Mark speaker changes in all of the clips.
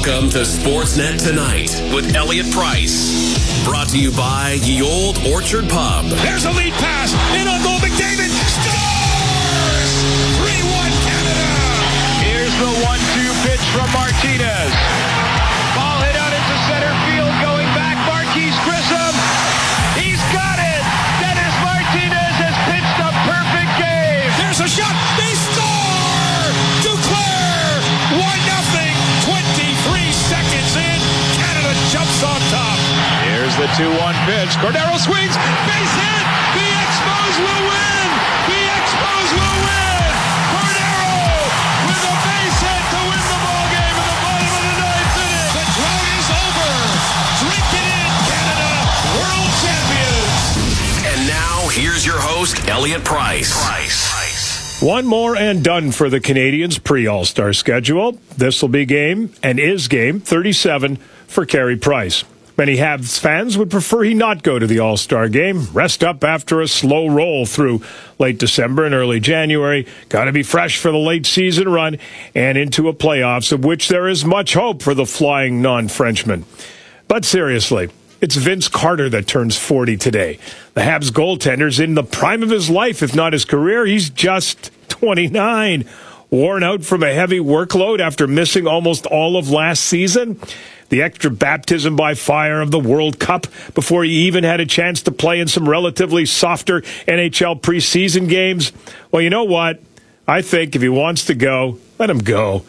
Speaker 1: Welcome to Sportsnet Tonight with Elliott Price. Brought to you by Ye Old Orchard Pub.
Speaker 2: There's a lead pass. In on goal, McDavid scores! 3-1 Canada!
Speaker 3: Here's the one-two pitch from Martinez. Here's the 2-1 pitch. Cordero swings. Base hit. The Expos will win. The Expos will win. Cordero with a base hit to win the ball game in the bottom of the ninth inning.
Speaker 2: The drought is over. Drink it in, Canada. World champions.
Speaker 1: And now, here's your host, Elliott Price. Price.
Speaker 4: One more and done for the Canadiens pre All Star schedule. This will be game and is game 37 for Carey Price. Many Habs fans would prefer he not go to the All Star game, rest up after a slow roll through late December and early January. Got to be fresh for the late season run and into a playoffs of which there is much hope for the flying non Frenchman. But seriously, it's Vince Carter that turns 40 today. The Habs goaltender's in the prime of his life, if not his career. He's just 29. Worn out from a heavy workload after missing almost all of last season. The extra baptism by fire of the World Cup before he even had a chance to play in some relatively softer NHL preseason games. Well, you know what? I think if he wants to go, let him go.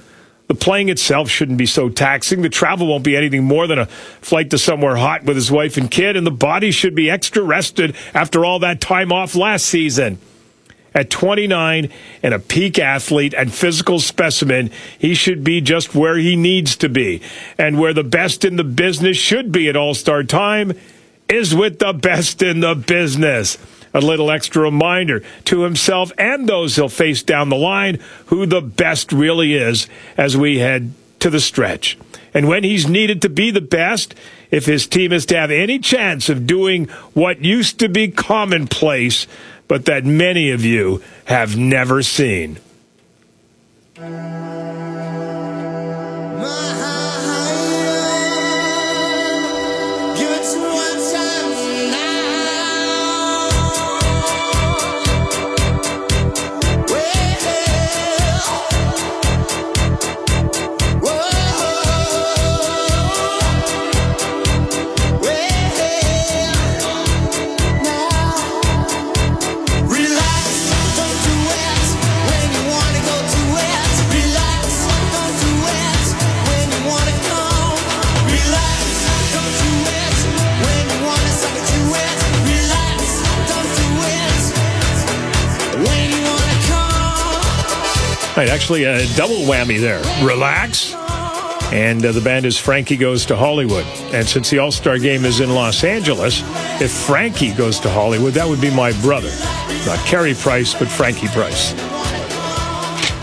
Speaker 4: The playing itself shouldn't be so taxing. The travel won't be anything more than a flight to somewhere hot with his wife and kid, and the body should be extra rested after all that time off last season. At 29 and a peak athlete and physical specimen, he should be just where he needs to be. And where the best in the business should be at All Star time is with the best in the business. A little extra reminder to himself and those he'll face down the line who the best really is as we head to the stretch. And when he's needed to be the best, if his team is to have any chance of doing what used to be commonplace, but that many of you have never seen. Right, actually, a double whammy there. Relax. And uh, the band is Frankie Goes to Hollywood. And since the All Star game is in Los Angeles, if Frankie goes to Hollywood, that would be my brother. Not Carey Price, but Frankie Price.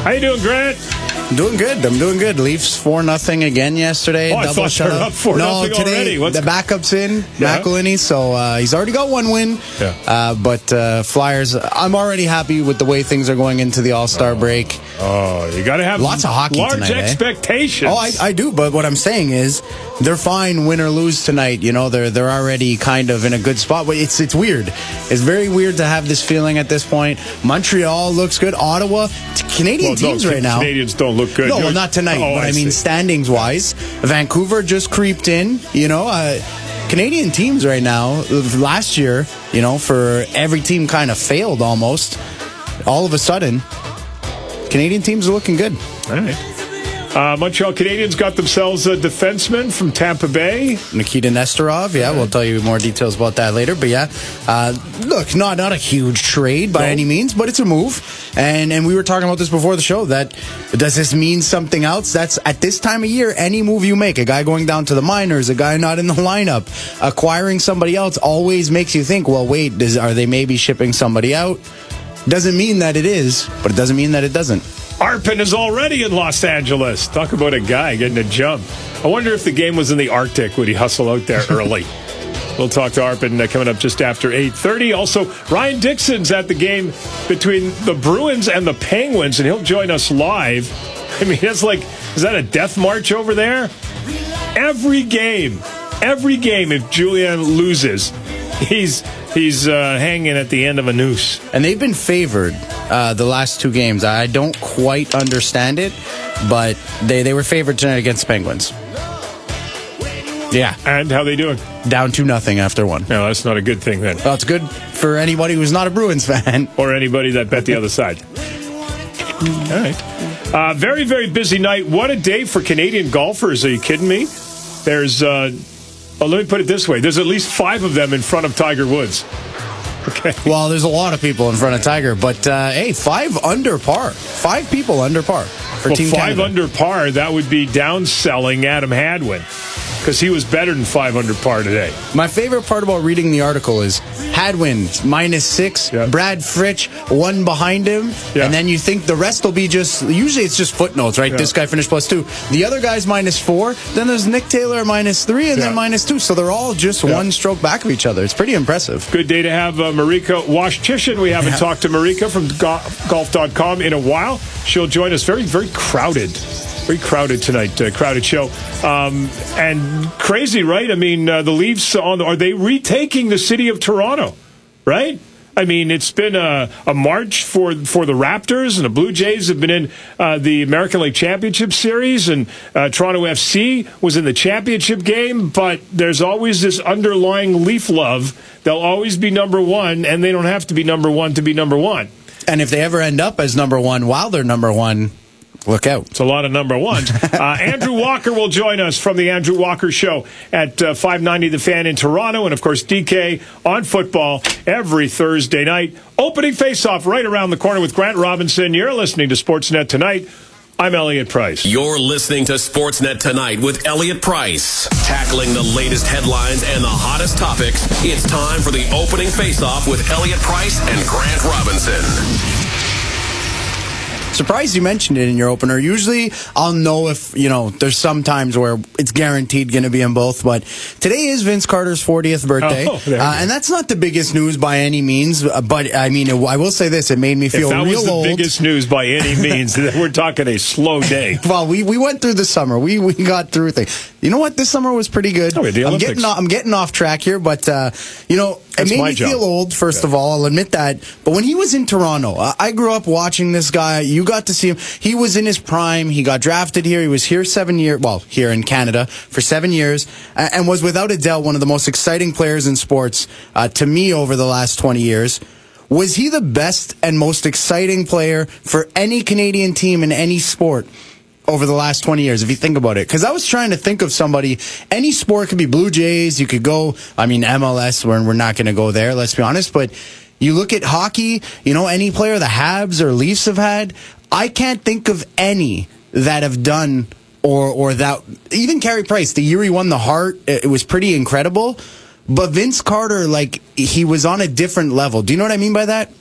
Speaker 4: How you doing, Grant?
Speaker 5: Doing good. I'm doing good. Leafs four nothing again yesterday.
Speaker 4: Oh, I thought they were up 4-0
Speaker 5: No, today
Speaker 4: already. What's
Speaker 5: the backup's in
Speaker 4: Yeah.
Speaker 5: McElhinney, so uh, he's already got one win.
Speaker 4: Yeah.
Speaker 5: Uh, but uh, Flyers, I'm already happy with the way things are going into the All Star break.
Speaker 4: Oh, you got to have
Speaker 5: Lots of hockey
Speaker 4: large
Speaker 5: tonight, eh?
Speaker 4: expectations.
Speaker 5: Oh, I, I do. But what I'm saying is, they're fine, win or lose tonight. You know, they're they're already kind of in a good spot. But it's it's weird. It's very weird to have this feeling at this point. Montreal looks good. Ottawa, Canadian
Speaker 4: Well, no,
Speaker 5: teams right now.
Speaker 4: Canadians don't look good.
Speaker 5: No, well, not tonight.
Speaker 4: Oh,
Speaker 5: but I,
Speaker 4: I
Speaker 5: mean, standings wise, Vancouver just creeped in. You know, uh, Canadian teams right now. Last year, you know, for every team kind of failed almost. All of a sudden, Canadian teams are looking good.
Speaker 4: All right. Uh, Montreal Canadiens got themselves a defenseman from Tampa Bay.
Speaker 5: Nikita Nesterov. Yeah, we'll tell you more details about that later. But yeah, uh, look, not not a huge trade by
Speaker 4: No.
Speaker 5: any means, but it's a move. And and we were talking about this before the show. That does this mean something else? That's at this time of year, any move you make, a guy going down to the minors, a guy not in the lineup, acquiring somebody else, always makes you think. Well, wait, does, are they maybe shipping somebody out? Doesn't mean that it is, but it doesn't mean that it doesn't.
Speaker 4: Arpon is already in Los Angeles. Talk about a guy getting a jump. I wonder if the game was in the Arctic. Would he hustle out there early? we'll talk to Arpon uh, coming up just after 8.30. Also, Ryan Dixon's at the game between the Bruins and the Penguins, and he'll join us live. I mean, it's like Is that a death march over there? Every game, every game, if Julien loses, he's he's uh, hanging at the end of a noose.
Speaker 5: And they've been favored uh, the last two games. I don't quite understand it, but they, they were favored tonight against the Penguins. Yeah,
Speaker 4: And how they doing?
Speaker 5: down to nothing after one.
Speaker 4: No, that's not a good thing then.
Speaker 5: Well, it's good for anybody who's not a Bruins fan.
Speaker 4: or anybody that bet the other side. All right. Uh, very, very busy night. What a day for Canadian golfers. Are you kidding me? There's, uh, well, let me put it this way there's at least five of them in front of Tiger Woods. Okay.
Speaker 5: Well, there's a lot of people in front of Tiger, but uh, hey, five under par. Five people under par for
Speaker 4: Well,
Speaker 5: Team
Speaker 4: five
Speaker 5: Canada.
Speaker 4: under par, that would be downselling Adam Hadwin because he was better than five under par today.
Speaker 5: My favorite part about reading the article is Hadwin minus six,
Speaker 4: Yeah.
Speaker 5: Brad Fritsch one behind him,
Speaker 4: Yeah.
Speaker 5: and then you think the rest will be just. Usually it's just footnotes, right?
Speaker 4: Yeah.
Speaker 5: This guy finished plus two. The other guy's minus four. Then there's Nick Taylor minus three, and then minus two. So they're all just one stroke back of each other. It's pretty impressive.
Speaker 4: Good day to have uh, Marika Waschyshyn. We haven't talked to Marika from go- golf.com in a while. She'll join us. Very, very crowded. Very crowded tonight. Uh, crowded show. Um, and crazy, right? I mean, uh, the Leafs on are they retaking the city of Toronto? Right? I mean, it's been a, a march for for the Raptors, and the Blue Jays have been in uh, the American League Championship Series, and uh, Toronto FC was in the championship game. But there's always this underlying Leaf love. They'll always be number one, and they don't have to be number one to be number one.
Speaker 5: And if they ever end up as number one while they're number one, look out.
Speaker 4: It's a lot of number ones. Uh, Andrew Walker will join us from the Andrew Walker Show at uh, 590 The Fan in Toronto. And of course, DK on football every Thursday night. Opening face-off right around the corner with Grant Robinson. You're listening to Sportsnet Tonight. I'm Elliott Price.
Speaker 1: You're listening to Sportsnet Tonight with Elliott Price. Tackling the latest headlines and the hottest topics, it's time for the opening face-off with Elliott Price and Grant Robinson.
Speaker 5: Surprised you mentioned it in your opener. Usually I'll know if, you know, there's some times where it's guaranteed going to be in both, but today is Vince Carter's 40th birthday.
Speaker 4: Oh,
Speaker 5: uh, and that's not the biggest news by any means, uh, but I mean, it, I will say this, it made me feel
Speaker 4: that
Speaker 5: real
Speaker 4: was the
Speaker 5: old.
Speaker 4: biggest news by any means, we're talking a slow day.
Speaker 5: well, we, we went through the summer. We we got through things. You know what? This summer was pretty good.
Speaker 4: Oh, yeah,
Speaker 5: I'm getting off, I'm getting off track here, but uh, you know,
Speaker 4: That's
Speaker 5: it made me
Speaker 4: job.
Speaker 5: feel old. First of all, I'll admit that. But when he was in Toronto, I, I grew up watching this guy. You got to see him. He was in his prime. He got drafted here. He was here seven years. Well, here in Canada for seven years, and was without a doubt one of the most exciting players in sports uh, to me over the last twenty years. Was he the best and most exciting player for any Canadian team in any sport over the last 20 years, if you think about it? Because I was trying to think of somebody, any sport could be Blue Jays, you could go, I mean, MLS, we're, we're not going to go there, let's be honest, but you look at hockey, you know, any player the Habs or Leafs have had, I can't think of any that have done or or that even Carey Price, the year he won the Hart, it, it was pretty incredible. But Vince Carter, like he was on a different level. Do you know what I mean by that?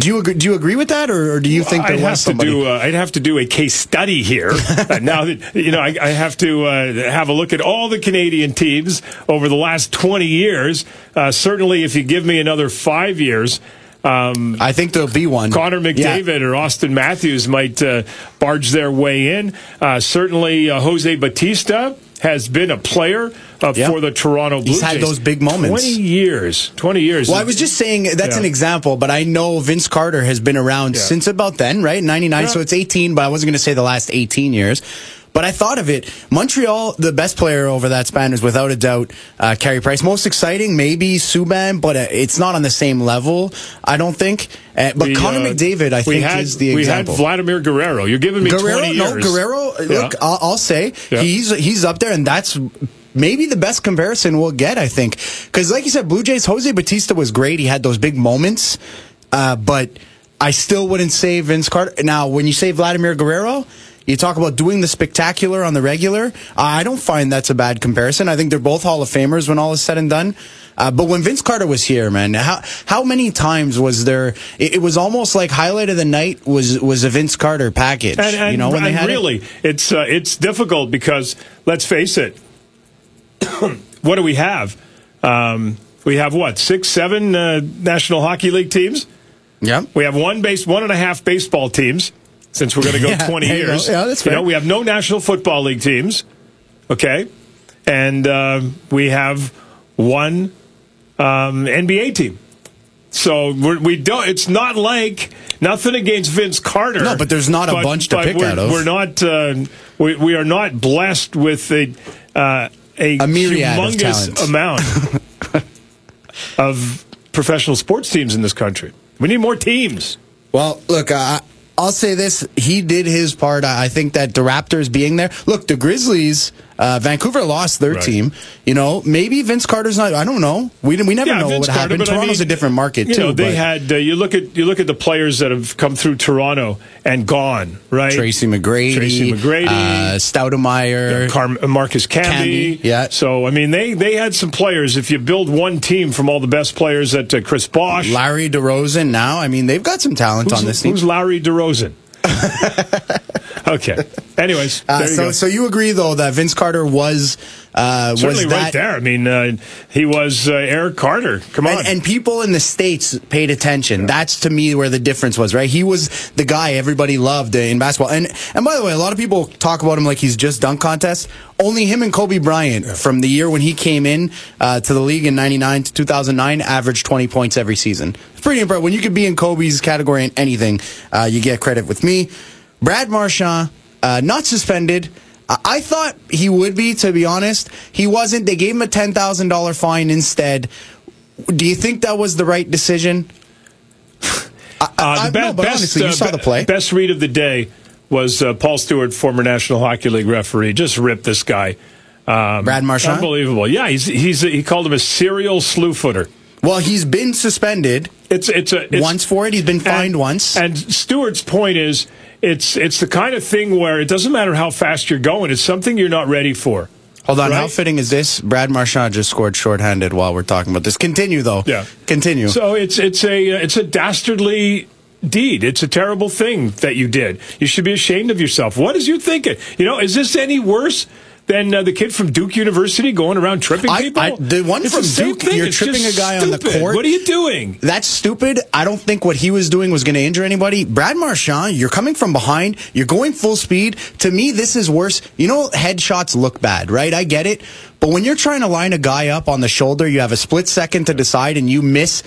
Speaker 5: Do you agree, do you agree with that, or, or do you think there
Speaker 4: I'd have
Speaker 5: somebody?
Speaker 4: to do. Uh, I'd have to do a case study here. Uh, now that you know, I, I have to uh, have a look at all the Canadian teams over the last twenty years. Uh, certainly, if you give me another five years. Um,
Speaker 5: I think there'll be one.
Speaker 4: Connor
Speaker 5: Yeah.
Speaker 4: McDavid or Austin Matthews might uh, barge their way in. Uh, certainly, uh, Jose Bautista has been a player uh,
Speaker 5: Yeah.
Speaker 4: for the Toronto Blue
Speaker 5: He's had
Speaker 4: Jays.
Speaker 5: those big moments.
Speaker 4: Twenty years. Twenty years.
Speaker 5: Well, I was just saying that's
Speaker 4: Yeah.
Speaker 5: an example, but I know Vince Carter has been around
Speaker 4: Yeah.
Speaker 5: since about then, right? 99,
Speaker 4: Yeah.
Speaker 5: so it's 18, but I wasn't going to say the last 18 years. But I thought of it. Montreal, the best player over that span is without a doubt uh, Carey Price. Most exciting, maybe Subban, but uh, it's not on the same level, I don't think. Uh, but
Speaker 4: We,
Speaker 5: Connor
Speaker 4: uh,
Speaker 5: McDavid, I think,
Speaker 4: had,
Speaker 5: is the example.
Speaker 4: we had Vladimir Guerrero. You're giving me
Speaker 5: Guerrero,
Speaker 4: 20
Speaker 5: no,
Speaker 4: years.
Speaker 5: Guerrero. Look,
Speaker 4: Yeah.
Speaker 5: I'll, I'll say
Speaker 4: Yeah.
Speaker 5: he's he's up there, and that's maybe the best comparison we'll get. I think because, like you said, Blue Jays Jose Bautista was great. He had those big moments, uh, but I still wouldn't say Vince Carter. Now, when you say Vladimir Guerrero. You talk about doing the spectacular on the regular. I don't find that's a bad comparison. I think they're both Hall of Famers when all is said and done. Uh, but when Vince Carter was here, man, how how many times was there? It, it was almost like highlight of the night was was a Vince Carter package.
Speaker 4: And, and,
Speaker 5: you know, when they
Speaker 4: and
Speaker 5: had it?
Speaker 4: really, it's uh, it's difficult because let's face it. what do we have? Um, we have what six, seven uh, National Hockey League teams.
Speaker 5: Yeah.
Speaker 4: We have one base, one and a half baseball teams. since we're going to go
Speaker 5: Yeah,
Speaker 4: 20
Speaker 5: there you go.
Speaker 4: years.
Speaker 5: Yeah, that's
Speaker 4: You know, we have no National Football League teams, okay? And uh, we have one um, NBA team. So we're, we don't. It's not like nothing against Vince Carter.
Speaker 5: No, but there's not a bunch to
Speaker 4: but
Speaker 5: pick out of.
Speaker 4: We're not. Uh, we, we are not blessed with the uh, a,
Speaker 5: A
Speaker 4: humongous amount of professional sports teams in this country. We need more teams.
Speaker 5: Well, look, uh, I'll say this: he did his part. I think that the Raptors being there. Look, the Grizzlies, uh, Vancouver lost their
Speaker 4: Right.
Speaker 5: team. You know, maybe Vince Carter's not. I don't know. We didn't. we never know
Speaker 4: Vince
Speaker 5: what
Speaker 4: Carter,
Speaker 5: happened.
Speaker 4: but I
Speaker 5: Toronto's
Speaker 4: mean,
Speaker 5: a different market
Speaker 4: you
Speaker 5: too.
Speaker 4: Know, they had uh, you look at you look at the players that have come through Toronto and gone right.
Speaker 5: Tracy McGrady,
Speaker 4: Tracy McGrady,
Speaker 5: uh, Stoudemire.
Speaker 4: Car- Marcus Camby.
Speaker 5: Camby, yeah.
Speaker 4: So I mean, they they had some players. If you build one team from all the best players that uh, Chris Bosh,
Speaker 5: Larry DeRozan. Now, I mean, they've got some talent on this team.
Speaker 4: who's Larry DeRozan? okay. Anyways,
Speaker 5: Uh,
Speaker 4: there you
Speaker 5: so, so you agree though that Vince Carter was uh,
Speaker 4: Certainly
Speaker 5: was that
Speaker 4: right there. I mean, uh, he was uh, Eric Carter. Come on.
Speaker 5: And, and people in the states paid attention. That's to me where the difference was. Right, he was the guy everybody loved in basketball. And and by the way, a lot of people talk about him like he's just dunk contest. Only him and Kobe Bryant from the year when he came in uh, to the league in '99 to 2009 averaged 20 points every season. It's pretty impressive. When you could be in Kobe's category in anything, uh, you get credit with me. Brad Marchand, uh, not suspended. I- I thought he would be, to be honest. He wasn't. They gave him a ten thousand dollar fine instead. Do you think that was the right decision? I,
Speaker 4: Uh, the be-
Speaker 5: no, but honestly, you
Speaker 4: uh,
Speaker 5: saw the play.
Speaker 4: Best read of the day was uh, Paul Stewart, former National Hockey League referee. Just ripped this guy. Um,
Speaker 5: Brad Marchand?
Speaker 4: Unbelievable. Yeah, he's he's he called him a serial slew footer.
Speaker 5: Well, he's been suspended
Speaker 4: It's it's a it's,
Speaker 5: once for it. He's been fined
Speaker 4: and,
Speaker 5: once.
Speaker 4: And Stewart's point is, it's it's the kind of thing where it doesn't matter how fast you're going. It's something you're not ready for.
Speaker 5: Hold on, how fitting is this? Brad Marchand just scored shorthanded while we're talking about this. Continue though.
Speaker 4: Yeah.
Speaker 5: Continue.
Speaker 4: So it's it's a uh, it's a dastardly deed. It's a terrible thing that you did. You should be ashamed of yourself. What is you thinking? You know, is this any worse? Than uh, the kid from Duke University going around tripping people.
Speaker 5: I- the one
Speaker 4: It's
Speaker 5: from
Speaker 4: the
Speaker 5: Duke,
Speaker 4: thing.
Speaker 5: you're
Speaker 4: It's
Speaker 5: tripping a guy on the court.
Speaker 4: What are you doing?
Speaker 5: That's stupid. I don't think what he was doing was going to injure anybody. Brad Marchand, you're coming from behind. You're going full speed. To me, this is worse. You know, headshots look bad, right? I get it. But when you're trying to line a guy up on the shoulder, you have a split second to decide and you miss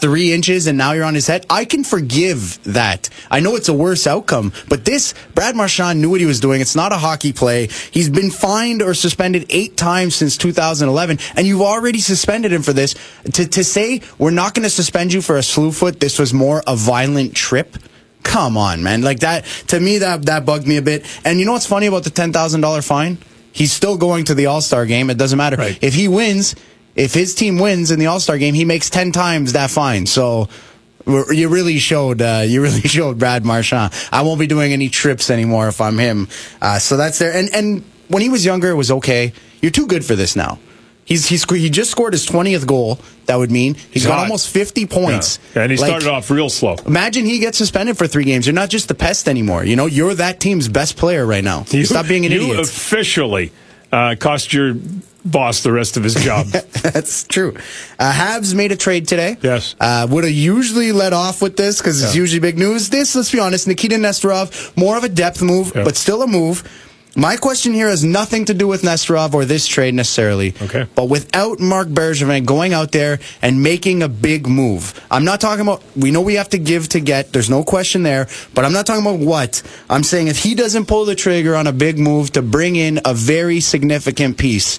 Speaker 5: three inches and now you're on his head. I can forgive that. I know it's a worse outcome, but this, Brad Marchand knew what he was doing. It's not a hockey play. He's been fined or suspended eight times since 2011, and you've already suspended him for this. To, to say we're not going to suspend you for a slew foot, this was more a violent trip. Come on, man. Like that, to me, that, that bugged me a bit. And you know what's funny about the $10,000 fine? He's still going to the All Star game. It doesn't matter.
Speaker 4: Right.
Speaker 5: If he wins, if his team wins in the All Star game, he makes 10 times that fine. So, you really showed uh, you really showed Brad Marchand. I won't be doing any trips anymore if I'm him. Uh, so that's there. And and when he was younger, it was okay. You're too good for this now. He's he's he just scored his 20th goal. That would mean he's got almost 50 points.
Speaker 4: Yeah. And he
Speaker 5: Like,
Speaker 4: started off real slow.
Speaker 5: Imagine he gets suspended for three games. You're not just the pest anymore. You know, you're that team's best player right now.
Speaker 4: You-
Speaker 5: Stop being an
Speaker 4: you
Speaker 5: idiot.
Speaker 4: officially uh, cost your boss the rest of his job.
Speaker 5: That's true. Uh, Habs made a trade today.
Speaker 4: Yes.
Speaker 5: Uh, would have usually let off with this because it's
Speaker 4: Yeah.
Speaker 5: usually big news. This, let's be honest, Nikita Nesterov, more of a depth move,
Speaker 4: Yeah.
Speaker 5: but still a move. My question here has nothing to do with Nesterov or this trade necessarily.
Speaker 4: Okay.
Speaker 5: But without Marc Bergevin going out there and making a big move, I'm not talking about, we know we have to give to get, there's no question there, but I'm not talking about what. I'm saying if he doesn't pull the trigger on a big move to bring in a very significant piece,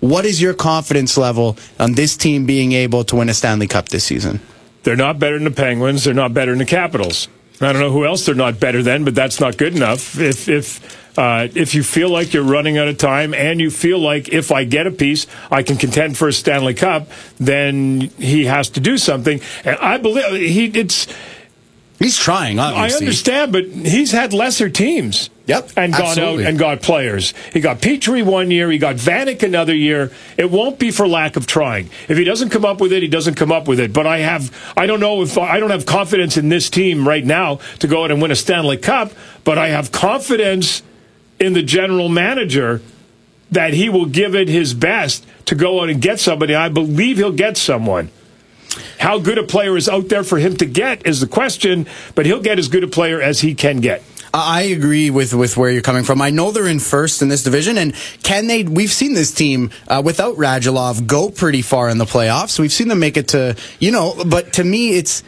Speaker 5: what is your confidence level on this team being able to win a Stanley Cup this season?
Speaker 4: They're not better than the Penguins. They're not better than the Capitals. I don't know who else they're not better than, but that's not good enough. If if uh, if you feel like you're running out of time and you feel like if I get a piece, I can contend for a Stanley Cup, then he has to do something. And I believe he. It's
Speaker 5: He's trying,
Speaker 4: I
Speaker 5: obviously.
Speaker 4: understand, but he's had lesser teams.
Speaker 5: Yep,
Speaker 4: And gone
Speaker 5: absolutely.
Speaker 4: out and got players. He got Petry one year, he got Vanek another year. It won't be for lack of trying. If he doesn't come up with it, he doesn't come up with it. But I have I don't know if I don't have confidence in this team right now to go out and win a Stanley Cup, but I have confidence in the general manager that he will give it his best to go out and get somebody. I believe he'll get someone. How good a player is out there for him to get is the question, but he'll get as good a player as he can get.
Speaker 5: I agree with, with where you're coming from. I know they're in first in this division, and can they? We've seen this team uh, without Radulov go pretty far in the playoffs. We've seen them make it to you know, but to me, it's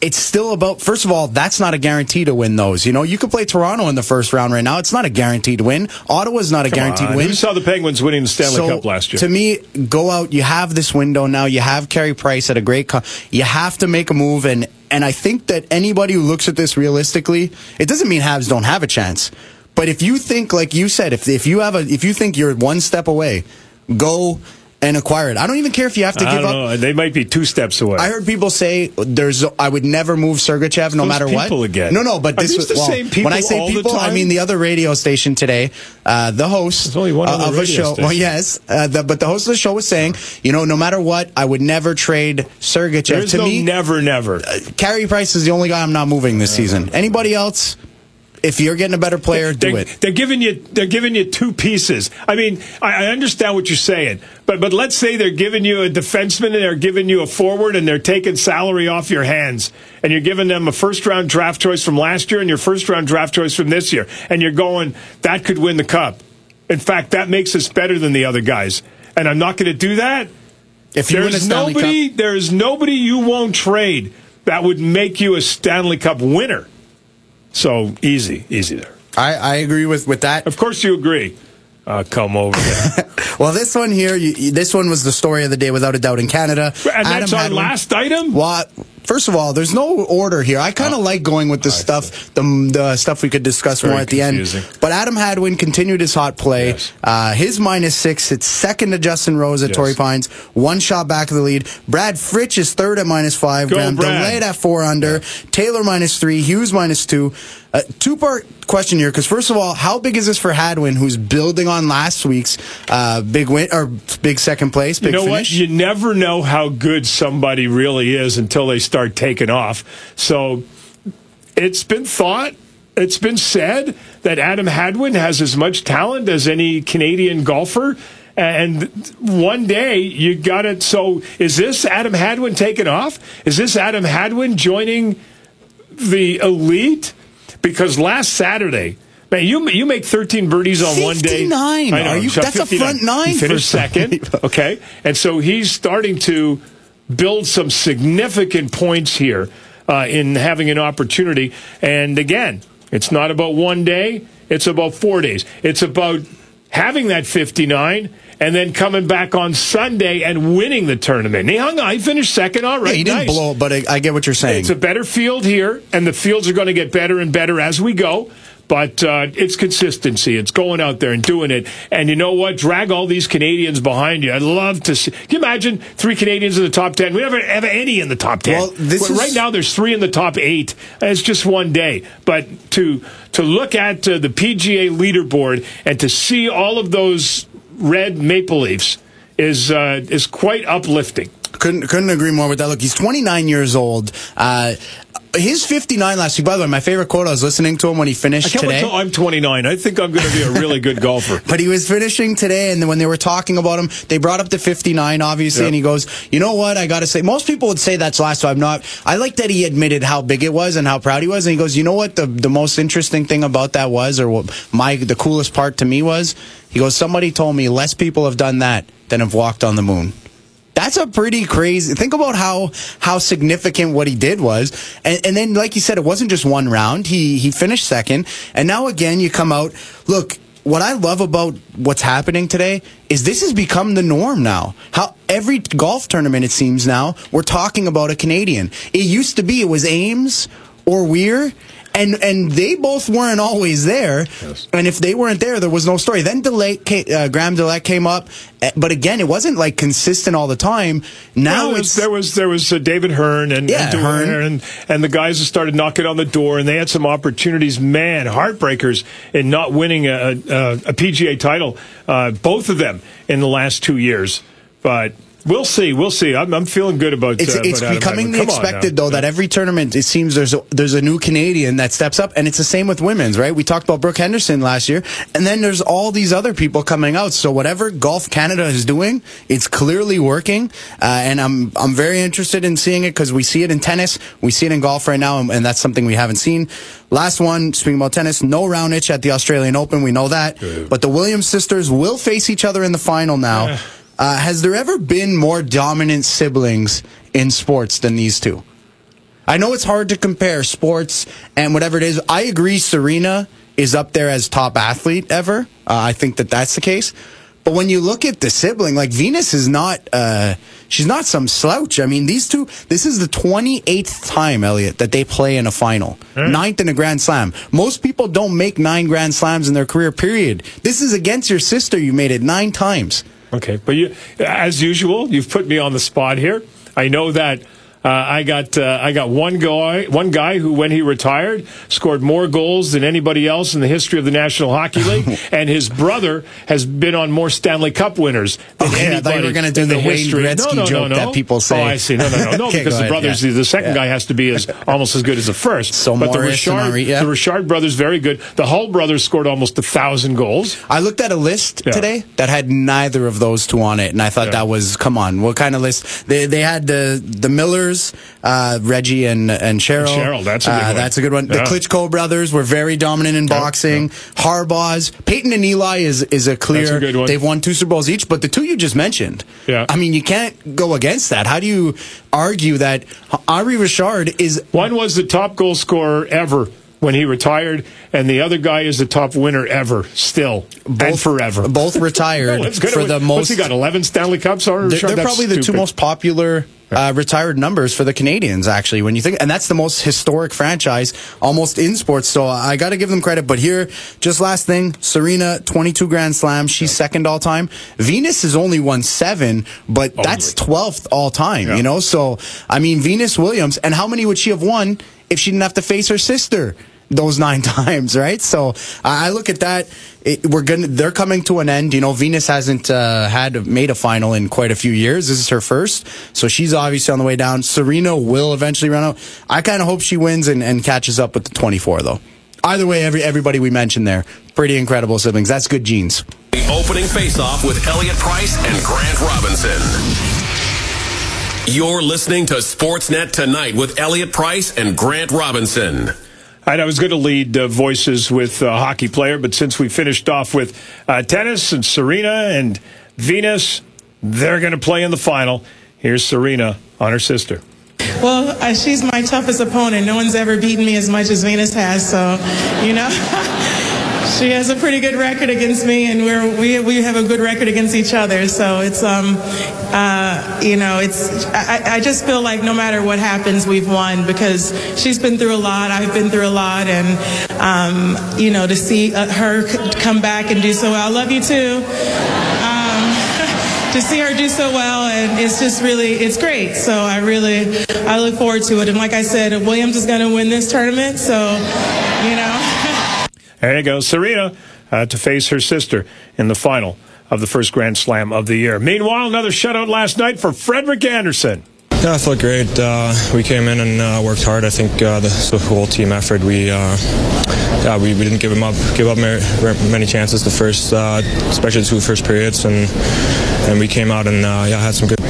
Speaker 5: it's still about first of all that's not a guarantee to win those you know you could play toronto in the first round right now it's not a guaranteed win ottawa's not a guaranteed
Speaker 4: on.
Speaker 5: win
Speaker 4: Who saw the Penguins winning the Stanley
Speaker 5: so,
Speaker 4: Cup last year?
Speaker 5: To me, go out. You have this window now. You have Carey Price at a great. Co- you have to make a move, and and I think that anybody who looks at this realistically, it doesn't mean Habs don't have a chance. But if you think, like you said, if if you have a, if you think you're one step away, go and acquire it. I don't even care if you have to
Speaker 4: I
Speaker 5: give
Speaker 4: don't
Speaker 5: up.
Speaker 4: know. They might be two steps away.
Speaker 5: I heard people say there's. I would never move Sergachev no
Speaker 4: Those
Speaker 5: matter what.
Speaker 4: people again.
Speaker 5: No, no, but
Speaker 4: Are
Speaker 5: this was
Speaker 4: the
Speaker 5: well,
Speaker 4: same people
Speaker 5: When I say people, I mean the other radio station today. Uh, the host
Speaker 4: There's only one
Speaker 5: uh, of a show. Well, yes, uh, the, but the host of the show was saying, you know, no matter what, I would never trade Sergachev.
Speaker 4: There's
Speaker 5: to
Speaker 4: no
Speaker 5: me,
Speaker 4: never, never.
Speaker 5: Carey Price is the only guy I'm not moving this season. Anybody else? If you're getting a better player, do
Speaker 4: they're,
Speaker 5: it.
Speaker 4: They're giving you they're giving you two pieces. I mean, I, I understand what you're saying, but but let's say they're giving you a defenseman and they're giving you a forward and they're taking salary off your hands, and you're giving them a first round draft choice from last year and your first round draft choice from this year, and you're going that could win the cup. In fact, that makes us better than the other guys, and I'm not going to do that.
Speaker 5: If you win a
Speaker 4: There's
Speaker 5: Stanley
Speaker 4: nobody.
Speaker 5: Cup,
Speaker 4: There is nobody you won't trade that would make you a Stanley Cup winner. So easy, easy there.
Speaker 5: I, I agree with with that.
Speaker 4: Of course, you agree. Uh, come over there.
Speaker 5: Well, this one here, you, this one was the story of the day without a doubt in Canada.
Speaker 4: and that's our
Speaker 5: Hadwin-
Speaker 4: last item?
Speaker 5: Well, first of all, there's no order here. I kind of like going with the stuff, the, the stuff we could discuss more at the end. But Adam Hadwin continued his hot play.
Speaker 4: Yes.
Speaker 5: Uh, his minus six. It's second to Justin Rose at
Speaker 4: Yes.
Speaker 5: Torrey Pines. One shot back of the lead. Brad Fritsch is third at minus five.
Speaker 4: Go,
Speaker 5: Graham
Speaker 4: Brad.
Speaker 5: DeLaet at four under. Taylor minus three. Hughes minus two. Uh, two part question here, because first of all, how big is this for Hadwin, who's building on last week's uh, big win or big second place,
Speaker 4: You
Speaker 5: big
Speaker 4: know what? You never know how good somebody really is until they start taking off. So it's been thought, it's been said that Adam Hadwin has as much talent as any Canadian golfer. And one day you got it. So is this Adam Hadwin taking off? Is this Adam Hadwin joining the elite? Because last Saturday, man, you you make 13 birdies on one day.
Speaker 5: 59.
Speaker 4: Know,
Speaker 5: Are you- that's a front nine for
Speaker 4: second. Okay, and so he's starting to build some significant points here uh, in having an opportunity. And again, it's not about one day; it's about four days. It's about having that 59 and then coming back on Sunday and winning the tournament. He hung on; he finished second. All right,
Speaker 5: Yeah, he didn't
Speaker 4: nice.
Speaker 5: blow, but I, I get what you're saying.
Speaker 4: It's a better field here, and the fields are going to get better and better as we go. But uh, it's consistency. It's going out there and doing it. And you know what? Drag all these Canadians behind you. I'd love to see. Can you imagine three Canadians in the top 10? We never have any in the top 10.
Speaker 5: Well, this
Speaker 4: Well,
Speaker 5: is-
Speaker 4: right now, there's three in the top eight. It's just one day. But to, to look at uh, the PGA leaderboard and to see all of those red Maple Leafs is, uh, is quite uplifting.
Speaker 5: Couldn't couldn't agree more with that. Look, he's 29 years old. Uh, his 59 last week. By the way, my favorite quote. I was listening to him when he finished today.
Speaker 4: I'm 29. I think I'm going to be a really good golfer.
Speaker 5: But he was finishing today, and then when they were talking about him, they brought up the 59, obviously,
Speaker 4: Yep.
Speaker 5: and he goes, "You know what? I got to say, most people would say that's last. So I'm not. I like that he admitted how big it was and how proud he was, and he goes, "You know what? The the most interesting thing about that was, or what my the coolest part to me was, he goes, somebody told me less people have done that than have walked on the moon." That's a pretty crazy. Think about how how significant what he did was, and, and then like you said, it wasn't just one round. He he finished second, and now again you come out. Look, what I love about what's happening today is this has become the norm now. How every golf tournament it seems now we're talking about a Canadian. It used to be it was Ames or Weir. And and they both weren't always there, and if they weren't there, there was no story. Then DeLaet, uh, Graham DeLaet came up, eh, but again, it wasn't like consistent all the time. Now
Speaker 4: Well, there was, there was there was uh, David Hearn and
Speaker 5: Yeah,
Speaker 4: and,
Speaker 5: Hearn.
Speaker 4: and and the guys that started knocking on the door, and they had some opportunities. Man, heartbreakers in not winning a, a, a PGA title, uh, both of them in the last two years. But We'll see. We'll see. I'm, I'm feeling good about.
Speaker 5: It's,
Speaker 4: uh,
Speaker 5: it's
Speaker 4: about
Speaker 5: becoming the
Speaker 4: Edwards. Come on
Speaker 5: expected, though, that every tournament, it seems there's a, there's a new Canadian that steps up, and it's the same with and it's the same with women's, right? We talked about Brooke Henderson last year, and then there's all these other people coming out. So whatever Golf Canada is doing, it's clearly working, uh, and I'm I'm very interested in seeing it because we see it in tennis, we see it in golf right now, and, and that's something we haven't seen. Last one, speaking about tennis, no Raonic at the Australian Open, we know that, but the Williams sisters will face each other in the final now. Uh, has there ever been more dominant siblings in sports than these two? I know it's hard to compare sports and whatever it is. I agree, Serena is up there as top athlete ever. Uh, I think that that's the case. But when you look at the sibling, like Venus is not, uh, she's not some slouch. I mean, these two, this is the 28th time, Elliott, that they play in a final. Ninth in a Grand Slam. Most people don't make nine Grand Slams in their career, period. This is against your sister. You made it nine times.
Speaker 4: Okay, but you, as usual, you've put me on the spot here. I know that uh, I got uh, I got one guy one guy who, when he retired, scored more goals than anybody else in the history of the National Hockey League, and his brother has been on more Stanley Cup winners than
Speaker 5: Okay, I thought you
Speaker 4: anybody
Speaker 5: were gonna do
Speaker 4: in
Speaker 5: the Wayne
Speaker 4: history.
Speaker 5: Gretzky
Speaker 4: no, no,
Speaker 5: joke
Speaker 4: no, no.
Speaker 5: that people say.
Speaker 4: Oh, I see. No, no, no, no.
Speaker 5: Okay,
Speaker 4: because the brothers,
Speaker 5: yeah.
Speaker 4: the second
Speaker 5: Yeah.
Speaker 4: guy has to be as almost as good as the first.
Speaker 5: So
Speaker 4: but the
Speaker 5: Maurice and
Speaker 4: Richard,
Speaker 5: Henri, yeah.
Speaker 4: the Richard brothers, very good. The Hull brothers scored almost a thousand goals.
Speaker 5: I looked at a list today that had neither of those two on it, and I thought that was come on, what kind of list? They they had the the Millers, uh, Reggie and and Cheryl.
Speaker 4: Cheryl, that's a good
Speaker 5: Uh,
Speaker 4: one.
Speaker 5: That's a good one.
Speaker 4: Yeah.
Speaker 5: The Klitschko brothers were very dominant in boxing. Harbaugh's, Peyton and Eli is is a clear.
Speaker 4: That's a good one.
Speaker 5: They've won two Super Bowls each, but the two you just mentioned.
Speaker 4: Yeah.
Speaker 5: I mean, you can't go against that. How do you argue that Henri Richard is
Speaker 4: One was the top goal scorer ever when he retired, and the other guy is the top winner ever, still and forever.
Speaker 5: both retired
Speaker 4: No,
Speaker 5: for the
Speaker 4: What's
Speaker 5: most?
Speaker 4: he got? Eleven Stanley Cups. Or
Speaker 5: They're, they're probably the two most popular uh, retired numbers for the Canadiens, actually, when you think, and that's the most historic franchise almost in sports. So I got to give them credit. But here, just last thing, Serena, 22 Grand Slams, she's second all time. Venus has only won seven, but that's 12th all time,
Speaker 4: Yeah.
Speaker 5: you know? So, I mean, Venus Williams, and how many would she have won if she didn't have to face her sister? Those nine times, right? So I look at that. It, we're gonna. They're coming to an end. You know, Venus hasn't uh, had made a final in quite a few years. This is her first, so she's obviously on the way down. Serena will eventually run out. I kind of hope she wins and, and catches up with the 24, though. Either way, every everybody we mentioned there, pretty incredible siblings. That's good genes.
Speaker 1: The opening faceoff with Elliott Price and Grant Robinson. You're listening to Sportsnet tonight with Elliott Price and Grant Robinson.
Speaker 4: I was going to lead uh, voices with a hockey player, but since we finished off with uh, tennis and Serena and Venus, they're going to play in the final. Here's Serena on her sister.
Speaker 6: Well, uh, she's my toughest opponent. No one's ever beaten me as much as Venus has, so you know. she has a pretty good record against me, and we're, we we have a good record against each other. So it's um, uh, you know, it's I, I just feel like no matter what happens, we've won because she's been through a lot. I've been through a lot, and um, you know, to see uh, her come back and do so well. I love you too. Um, to see her do so well and it's just really it's great so i really i look forward to it and like i said williams is going to win this tournament so you know
Speaker 4: There you go, Serena uh, to face her sister in the final of the first Grand Slam of the year. Meanwhile, another shutout last night for Frederik Andersen.
Speaker 7: Yeah, I felt great. Uh, we came in and uh, worked hard. I think uh, the, the whole team effort. We, uh, yeah, we, we didn't give them up, give up many, chances the first, uh, especially the two first periods, and and we came out and uh, yeah had some good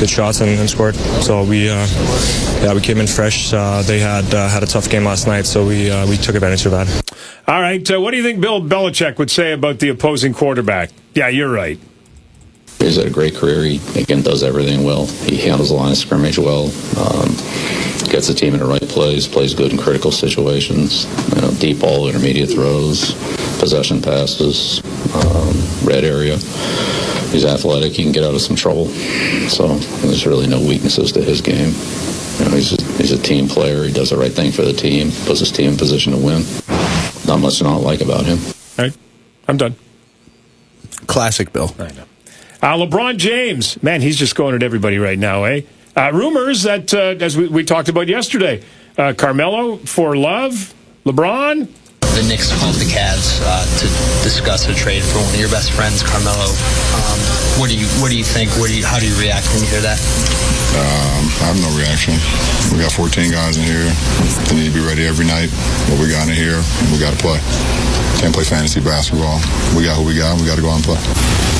Speaker 7: good shots and, and scored. So we yeah we came in fresh. They had had a tough game last night, so we we took advantage of that.
Speaker 4: All right, what do you think Bill Belichick would say about the opposing quarterback? Yeah, you're right.
Speaker 8: He's had a great career. He again does everything well. He handles the line of scrimmage well. Um, gets the team in the right place. Plays good in critical situations. You know, deep ball, intermediate throws, possession passes, um, red area. He's athletic. He can get out of some trouble. So there's really no weaknesses to his game. You know, he's a, he's a team player. He does the right thing for the team. Puts his team in position to win. Not much to not like about him.
Speaker 4: All right, I'm done.
Speaker 5: Classic Bill.
Speaker 4: I know. Uh, LeBron James, man, he's just going at everybody right now, eh? Uh, rumors that, uh, as we, we talked about yesterday, uh, Carmelo for love, LeBron.
Speaker 9: the Knicks called the Cavs uh, to discuss a trade for one of your best friends, Carmelo. Um, what do you What do you think? What do you How do you react when you hear that?
Speaker 10: Um, I have no reaction. We got 14 guys in here. They need to be ready every night. What we got in here, we got to play. Can't play fantasy basketball. We got who we got. We got to go out and play.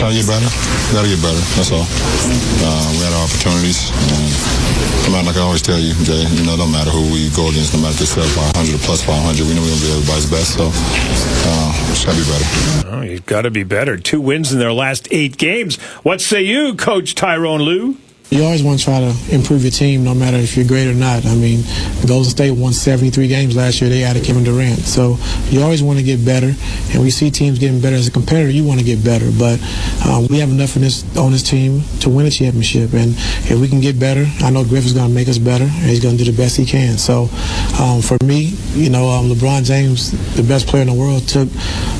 Speaker 10: Try to get better. Got to get better. That's all. Uh, we had our opportunities. And, like I always tell you, Jay, you know, don't matter who we go against, no matter if they sell 500 or plus 500, we know we're going to be everybody's best. So, uh, just got to be better.
Speaker 4: Oh, you've got to be better. Two wins in their last eight games. What say you, Coach Tyronn Lue?
Speaker 11: You always want to try to improve your team, no matter if you're great or not. I mean, Golden State won 73 games last year. They added Kevin Durant, so you always want to get better. And we see teams getting better as a competitor. You want to get better, but um, we have enough this on this team to win a championship. And if we can get better, I know Griff is going to make us better, and he's going to do the best he can. So, um, for me, you know, um, LeBron James, the best player in the world, took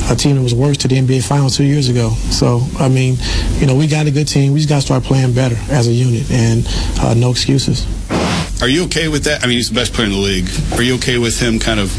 Speaker 11: a team that was worse to the NBA Finals two years ago. So, I mean, you know, we got a good team. We just got to start playing better as a unit and uh, no excuses.
Speaker 12: Are you okay with that? I mean, he's the best player in the league. Are you okay with him kind of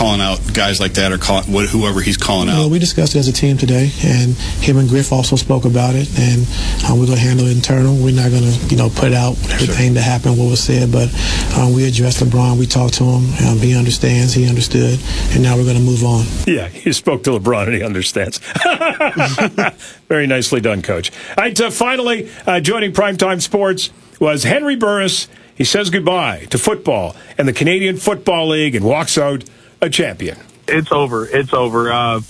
Speaker 12: calling out guys like that or call, what, whoever he's calling out?
Speaker 11: Well, we discussed it as a team today, and him and Griff also spoke about it, and uh, we're going to handle it internal. We're not going to, you know, put out everything that happened, what was said, but um, we addressed LeBron. We talked to him. Um, he understands. He understood, and now we're going to move on.
Speaker 4: Yeah, he spoke to LeBron and he understands. Very nicely done, Coach. All right, uh, finally, uh, joining Primetime Sports was Henry Burris. He says goodbye to football and the Canadian Football League and walks out a champion.
Speaker 13: It's over. It's over. Uh,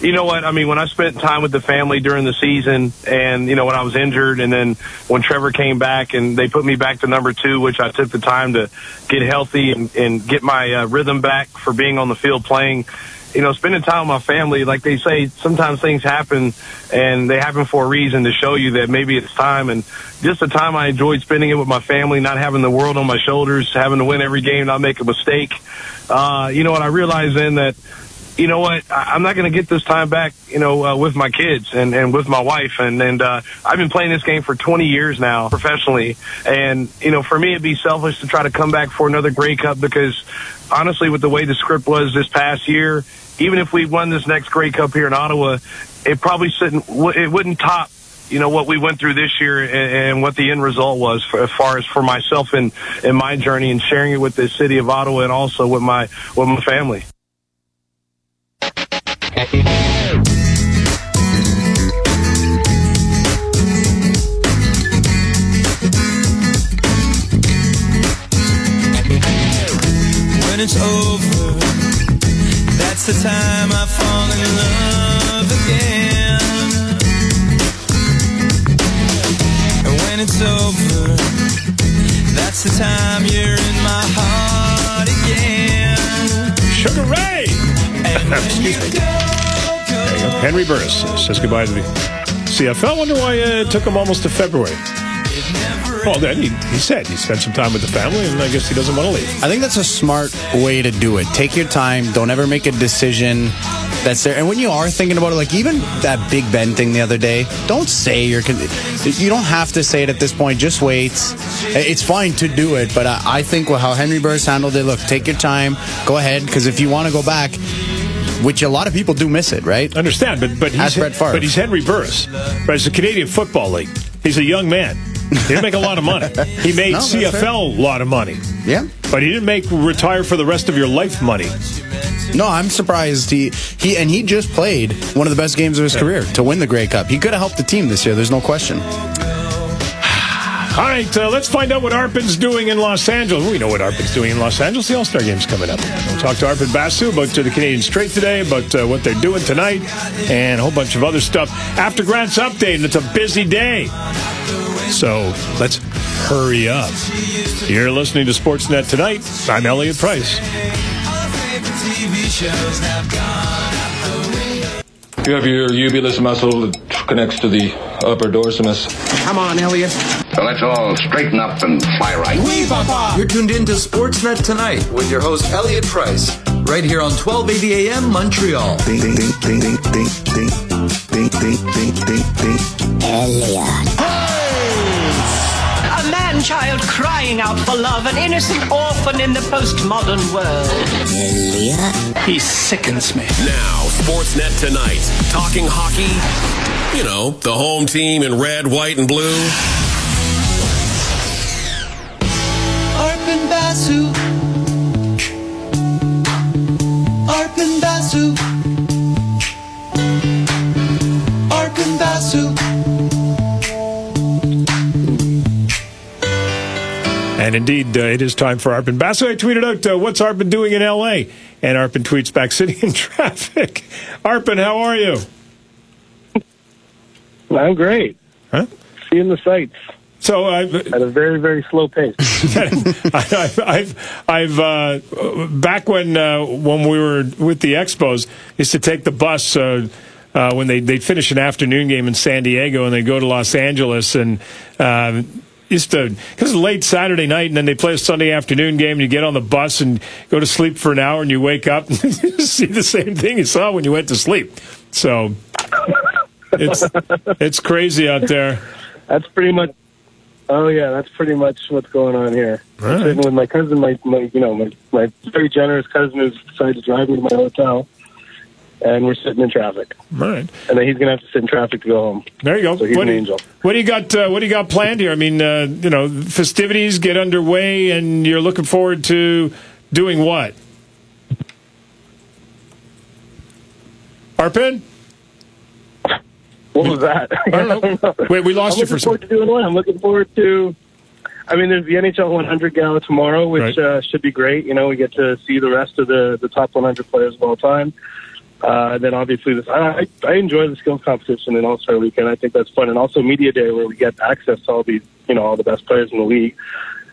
Speaker 13: you know what? I mean, when I spent time with the family during the season and, you know, when I was injured and then when Trevor came back and they put me back to number two, which I took the time to get healthy and, and get my uh, rhythm back for being on the field playing, you know, spending time with my family, like they say, sometimes things happen and they happen for a reason to show you that maybe it's time. And just the time I enjoyed spending it with my family, not having the world on my shoulders, having to win every game, not make a mistake. Uh, you know what? I realized then that, you know what? I- I'm not going to get this time back, you know, uh, with my kids and, and with my wife. And, and, uh, I've been playing this game for 20 years now professionally. And, you know, for me, it'd be selfish to try to come back for another Grey Cup because honestly, with the way the script was this past year, even if we won this next Grey Cup here in Ottawa, it probably shouldn't, it wouldn't top you know what we went through this year and, and what the end result was for, as far as for myself and, and my journey and sharing it with the city of Ottawa and also with my with my family.
Speaker 14: When it's over, that's the time I fall in love again. And when it's over, that's the time you're in my heart again.
Speaker 4: Sugar Ray! Excuse me. Henry Burris says goodbye to the CFL. Wonder why uh, it took him almost to February. Well, then he, he said he spent some time with the family, and I guess he doesn't want to leave.
Speaker 5: I think that's a smart way to do it. Take your time. Don't ever make a decision that's there. And when you are thinking about it, like even that Big Ben thing the other day, don't say you're. Con- you don't have to say it at this point. Just wait. It's fine to do it, but I, I think how Henry Burris handled it. Look, take your time. Go ahead, because if you want to go back. Which a lot of people do miss it, right?
Speaker 4: Understand, but but he's
Speaker 5: Ask Brett Favre.
Speaker 4: but he's Henry Burris. Right, it's the Canadian Football League. He's a young man. He didn't make a lot of money. He made
Speaker 5: No.
Speaker 4: CFL a lot of money.
Speaker 5: Yeah.
Speaker 4: But he didn't make retire for the rest of your life money.
Speaker 5: No, I'm surprised he he and he just played one of the best games of his career to win the Grey Cup. He could have helped the team this year. There's no question.
Speaker 4: All right, uh, let's find out what Arpon's doing in Los Angeles. We know what Arpon's doing in Los Angeles. The All Star Game's coming up. We'll talk to Arpon Basu about uh, the Canadian Straight today, about uh, what they're doing tonight, and a whole bunch of other stuff. After Grant's update, and it's a busy day. So let's hurry up. You're listening to Sportsnet tonight. I'm Elliott Price.
Speaker 14: TV shows have gone
Speaker 15: You have your ubulus muscle that connects to the upper dorsimus.
Speaker 16: Come on, Elliot.
Speaker 17: So let's all straighten up and fly right.
Speaker 16: You're tuned in to Sportsnet Tonight with your host, Elliott Price, right here on 1280 AM Montreal. Ding, ding, ding,
Speaker 18: ding, ding, ding, ding, ding, ding, ding, ding, ding.
Speaker 14: Elliot.
Speaker 19: A man child crying out for love, an innocent orphan in the postmodern world. Elliot.
Speaker 1: He sickens me. Now, Sportsnet tonight, talking hockey. You know, the home team in red, white, and blue.
Speaker 4: Indeed, uh, it is time for Arpon Basu. I tweeted out, uh, what's Arpon doing in L.A.? And Arpon tweets back, sitting in traffic. Arpon, how are you?
Speaker 20: I'm great.
Speaker 4: Huh?
Speaker 20: Seeing the sights.
Speaker 4: So I've,
Speaker 20: at a very very slow pace.
Speaker 4: I've, I've, I've uh, back when uh, when we were with the Expos, used to take the bus uh, uh, when they they'd finish an afternoon game in San Diego and they go to Los Angeles and. Used to because it's late Saturday night and then they play a Sunday afternoon game and you get on the bus and go to sleep for an hour and you wake up and you see the same thing you saw when you went to sleep. So it's it's crazy out there.
Speaker 20: That's pretty much. Oh yeah, that's pretty much what's going on here. I'm
Speaker 4: right.
Speaker 20: sitting with my cousin, my, my you know my my very generous cousin who's decided to drive me to my hotel, and we're sitting in traffic.
Speaker 4: All right.
Speaker 20: And then he's gonna have to sit in traffic to go home.
Speaker 4: There you go.
Speaker 20: So he's
Speaker 4: what,
Speaker 20: an
Speaker 4: do you,
Speaker 20: angel.
Speaker 4: what do you got? Uh, what do you got planned here? I mean, uh, you know, festivities get underway, and you're looking forward to doing what? Arpon?
Speaker 20: What was that?
Speaker 4: I don't know. Wait, we lost
Speaker 20: I'm
Speaker 4: you for
Speaker 20: looking
Speaker 4: some.
Speaker 20: forward to doing what? I'm looking forward to. I mean, there's the NHL 100 Gala tomorrow, which
Speaker 4: Right.
Speaker 20: uh, should be great. You know, we get to see the rest of the the top 100 players of all time. Uh, and then obviously, this I, I enjoy the skills competition in All Star Weekend. I think that's fun, and also media day where we get access to all these, you know, all the best players in the league,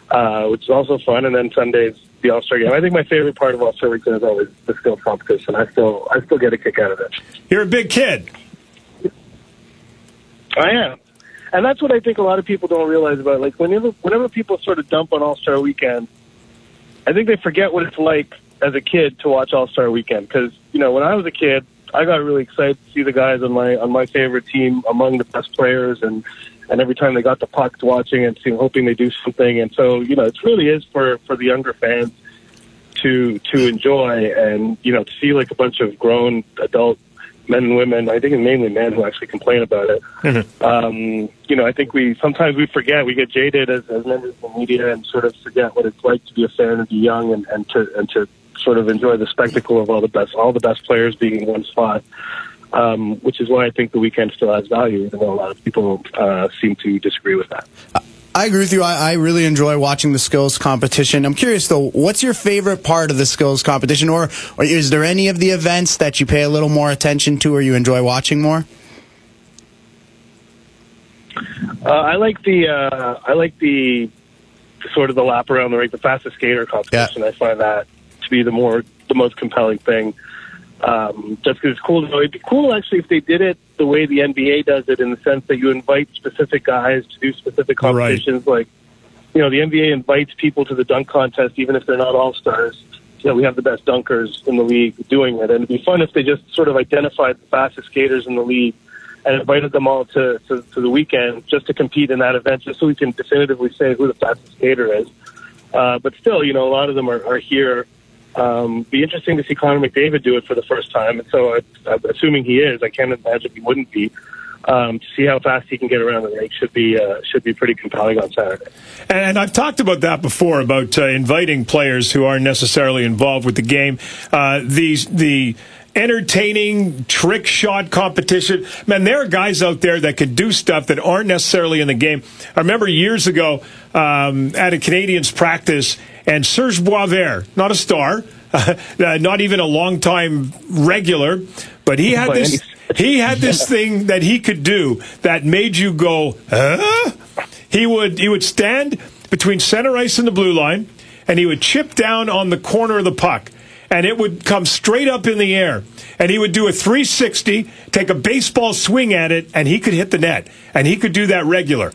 Speaker 20: uh, which is also fun. And then Sundays the All Star game. I think my favorite part of All Star Weekend is always the skills competition. I still I still get a kick out of it.
Speaker 4: You're a big kid.
Speaker 20: I am. And that's what I think a lot of people don't realize about it. Like whenever whenever people sort of dump on All Star Weekend, I think they forget what it's like as a kid to watch All Star Weekend. Because you know, when I was a kid, I got really excited to see the guys on my on my favorite team among the best players, and and every time they got the puck, watching and seeing, hoping they do something. And so you know, it really is for for the younger fans to to enjoy and you know to see like a bunch of grown adult men and women. I think it's mainly men who actually complain about it. Um, you know, I think we sometimes we forget we get jaded as, as members of the media and sort of forget what it's like to be a fan and be young and, and to and to sort of enjoy the spectacle of all the best all the best players being in one spot. Um, which is why I think the weekend still has value, even though a lot of people uh, seem to disagree with that.
Speaker 5: I agree with you. I, I really enjoy watching the skills competition. I'm curious though, what's your favorite part of the skills competition, or, or is there any of the events that you pay a little more attention to, or you enjoy watching more?
Speaker 20: Uh, I like the uh, I like the sort of the lap around the rink, the fastest skater competition. I find that to be the more the most compelling thing. Um, just because it's cool. It'd be cool actually if they did it the way the NBA does it, in the sense that you invite specific guys to do specific competitions. Like, you know, the NBA invites people to the dunk contest, even if they're not all stars. So that we have the best dunkers in the league doing it, and it'd be fun if they just sort of identified the fastest skaters in the league and invited them all to, to, to the weekend just to compete in that event, just so we can definitively say who the fastest skater is. Uh, but still, you know, a lot of them are, are here. Um, be interesting to see Connor McDavid do it for the first time. And so, I'm assuming he is. I can't imagine he wouldn't be. Um, to see how fast he can get around the rink should be uh, should be pretty compelling on Saturday.
Speaker 4: And I've talked about that before about uh, inviting players who aren't necessarily involved with the game. Uh, these the entertaining trick shot competition. Man, there are guys out there that can do stuff that aren't necessarily in the game. I remember years ago um, at a Canadiens practice, and Serge Boisvert, not a star, uh, not even a long-time regular, but he had this he had this thing that he could do that made you go, huh? He would he would stand between center ice and the blue line, and he would chip down on the corner of the puck, and it would come straight up in the air. And he would do a 360, take a baseball swing at it, and he could hit the net. And he could do that regular.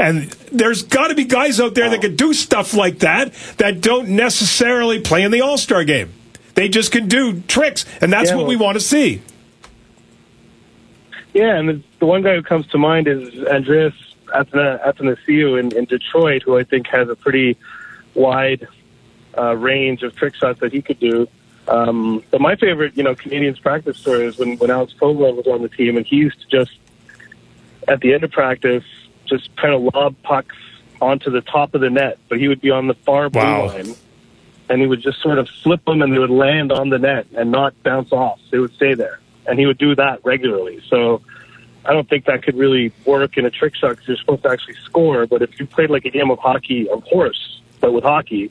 Speaker 4: And there's got to be guys out there that can do stuff like that that don't necessarily play in the All Star game. They just can do tricks, and that's
Speaker 20: Yeah,
Speaker 4: what
Speaker 20: well-
Speaker 4: we want to see.
Speaker 20: Yeah, and the, the one guy who comes to mind is Andreas Athanasiou in, in Detroit, who I think has a pretty wide uh, range of trick shots that he could do. Um, but my favorite, you know, Canadiens practice story is when, when Alex Kovalev was on the team, and he used to just, at the end of practice, just kind of lob pucks onto the top of the net, but he would be on the far blue
Speaker 4: Wow.
Speaker 20: line, and he would just sort of flip them, and they would land on the net and not bounce off. They would stay there, and he would do that regularly. So I don't think that could really work in a trick shot because you're supposed to actually score. But if you played like a game of hockey, of course, but with hockey,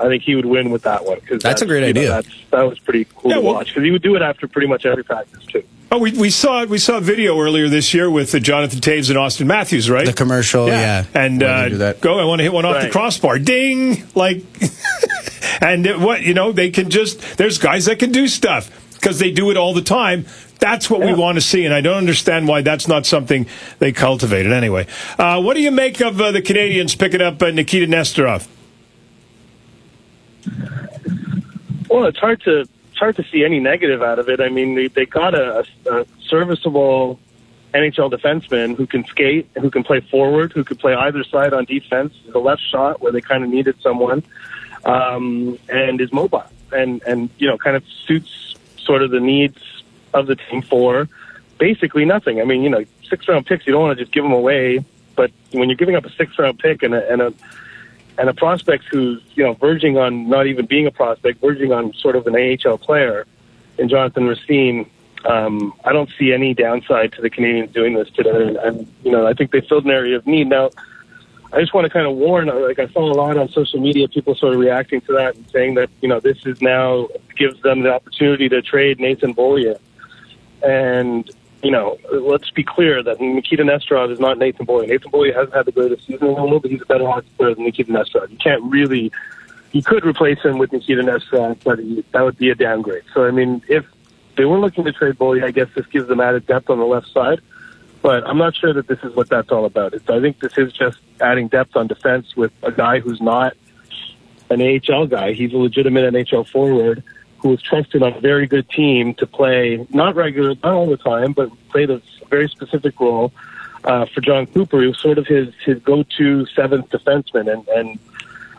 Speaker 20: I think he would win with that one. Cause
Speaker 5: That's a great
Speaker 20: you know,
Speaker 5: idea.
Speaker 20: that's, that was pretty cool
Speaker 4: Yeah,
Speaker 20: to watch because he would do it after pretty much every practice too.
Speaker 4: Oh, we, we saw we saw a video earlier this year with uh, Jonathan Toews and Auston Matthews, right?
Speaker 5: The commercial, yeah.
Speaker 4: And
Speaker 5: Where
Speaker 4: uh,
Speaker 5: do that.
Speaker 4: go, I want to hit one off the crossbar, ding! Like, and it, what you know, they can just. There's guys that can do stuff because they do it all the time. That's what we want to see, and I don't understand why that's not something they cultivated. Anyway, uh, what do you make of uh, the Canadiens picking up uh, Nikita Nesterov?
Speaker 20: Well, it's hard to it's hard to see any negative out of it. I mean, they, they got a, a serviceable NHL defenseman who can skate, who can play forward, who could play either side on defense. The left shot where they kind of needed someone, um, and is mobile and and you know kind of suits sort of the needs of the team for basically nothing. I mean, you know, six round picks you don't want to just give them away, but when you're giving up a six round pick and a, and a and a prospect who's you know verging on not even being a prospect, verging on sort of an AHL player, in Jonathan Racine. Um, I don't see any downside to the Canadiens doing this today, and, you know I think they filled an area of need. Now, I just want to kind of warn. Like I saw a lot on social media, people sort of reacting to that and saying that you know this is now gives them the opportunity to trade Nathan Beaulieu, and you know, let's be clear that Nikita Nesterov is not Nathan Beaulieu. Nathan Beaulieu hasn't had the greatest season in the world, but he's a better hockey player than Nikita Nesterov. You can't really, you could replace him with Nikita Nesterov, but he, that would be a downgrade. So, I mean, if they were looking to trade Beaulieu, I guess this gives them added depth on the left side. But I'm not sure that this is what that's all about. It's, I think this is just adding depth on defense with a guy who's not an AHL guy. He's a legitimate NHL forward who was trusted on a very good team to play not regular, not all the time, but played a very specific role uh, for Jon Cooper. He was sort of his his go-to seventh defenseman, and and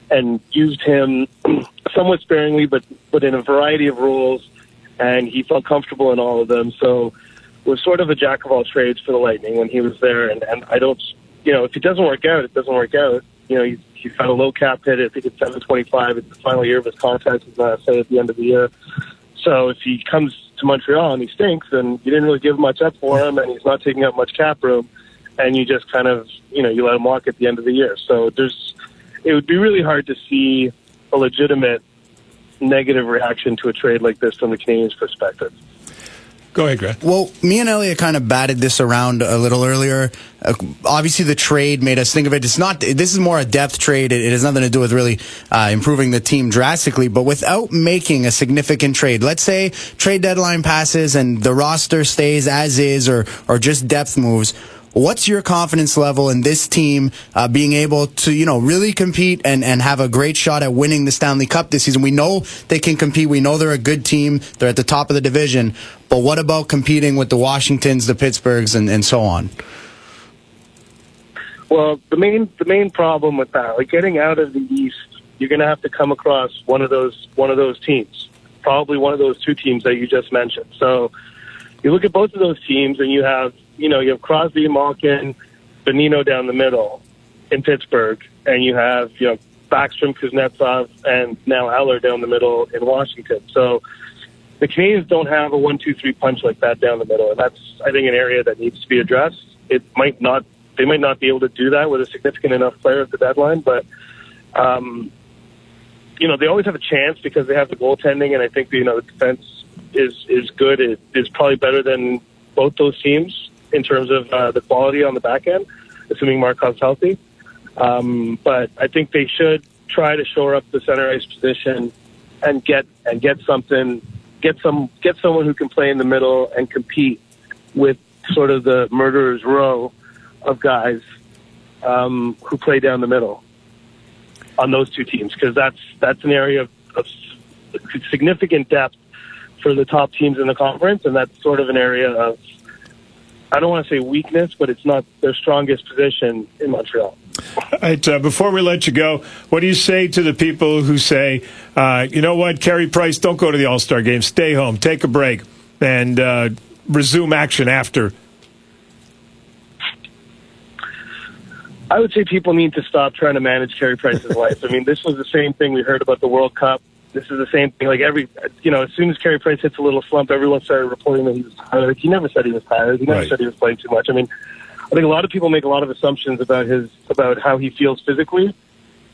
Speaker 20: and used him somewhat sparingly, but but in a variety of roles, and he felt comfortable in all of them. So was sort of a jack of all trades for the Lightning when he was there, and and I don't, you know, if it doesn't work out, it doesn't work out. You know, he's, he's got a low cap hit. I think it's seven twenty five. It's the final year of his contract. Going to say at the end of the year. So if he comes to Montreal and he stinks, then you didn't really give much up for him, and he's not taking up much cap room, and you just kind of, you know, you let him walk at the end of the year. So there's, it would be really hard to see a legitimate negative reaction to a trade like this from the Canadiens' perspective.
Speaker 4: Go ahead, Greg.
Speaker 5: Well, me and Elliott kind of batted this around a little earlier. Uh, obviously, the trade made us think of it. It's not. This is more a depth trade. It, it has nothing to do with really uh, improving the team drastically. But without making a significant trade, let's say trade deadline passes and the roster stays as is, or or just depth moves. What's your confidence level in this team uh, being able to, you know, really compete and, and have a great shot at winning the Stanley Cup this season? We know they can compete. We know they're a good team. They're at the top of the division. But what about competing with the Washingtons, the Pittsburghs, and, and so on?
Speaker 20: Well, the main the main problem with that, like getting out of the East, you're going to have to come across one of those one of those teams, probably one of those two teams that you just mentioned. So you look at both of those teams, and you have you know you have Crosby, Malkin, Bonino down the middle in Pittsburgh, and you have you know Backstrom, Kuznetsov, and now Eller down the middle in Washington. So the Canadiens don't have a one-two-three punch like that down the middle, and that's I think an area that needs to be addressed. It might not they might not be able to do that with a significant enough player at the deadline, but um, you know they always have a chance because they have the goaltending, and I think you know the defense is is good. It is probably better than both those teams in terms of uh, the quality on the back end, assuming Markov's healthy. Um, but I think they should try to shore up the center ice position and get and get something, get some get someone who can play in the middle and compete with sort of the murderer's row of guys um, who play down the middle on those two teams because that's that's an area of, of significant depth for the top teams in the conference, and that's sort of an area of I don't want to say weakness, but it's not their strongest position in Montreal.
Speaker 4: All right, uh, before we let you go, what do you say to the people who say, uh, you know what, Carey Price, don't go to the All Star game, stay home, take a break, and uh, resume action after?
Speaker 20: I would say people need to stop trying to manage Carey Price's life. I mean, this was the same thing we heard about the World Cup. This is the same thing. Like every, you know, as soon as Carey Price hits a little slump, everyone started reporting that he was tired. He never said he was tired. He never
Speaker 4: Right.
Speaker 20: said he was playing too much. I mean, I think a lot of people make a lot of assumptions about his about how he feels physically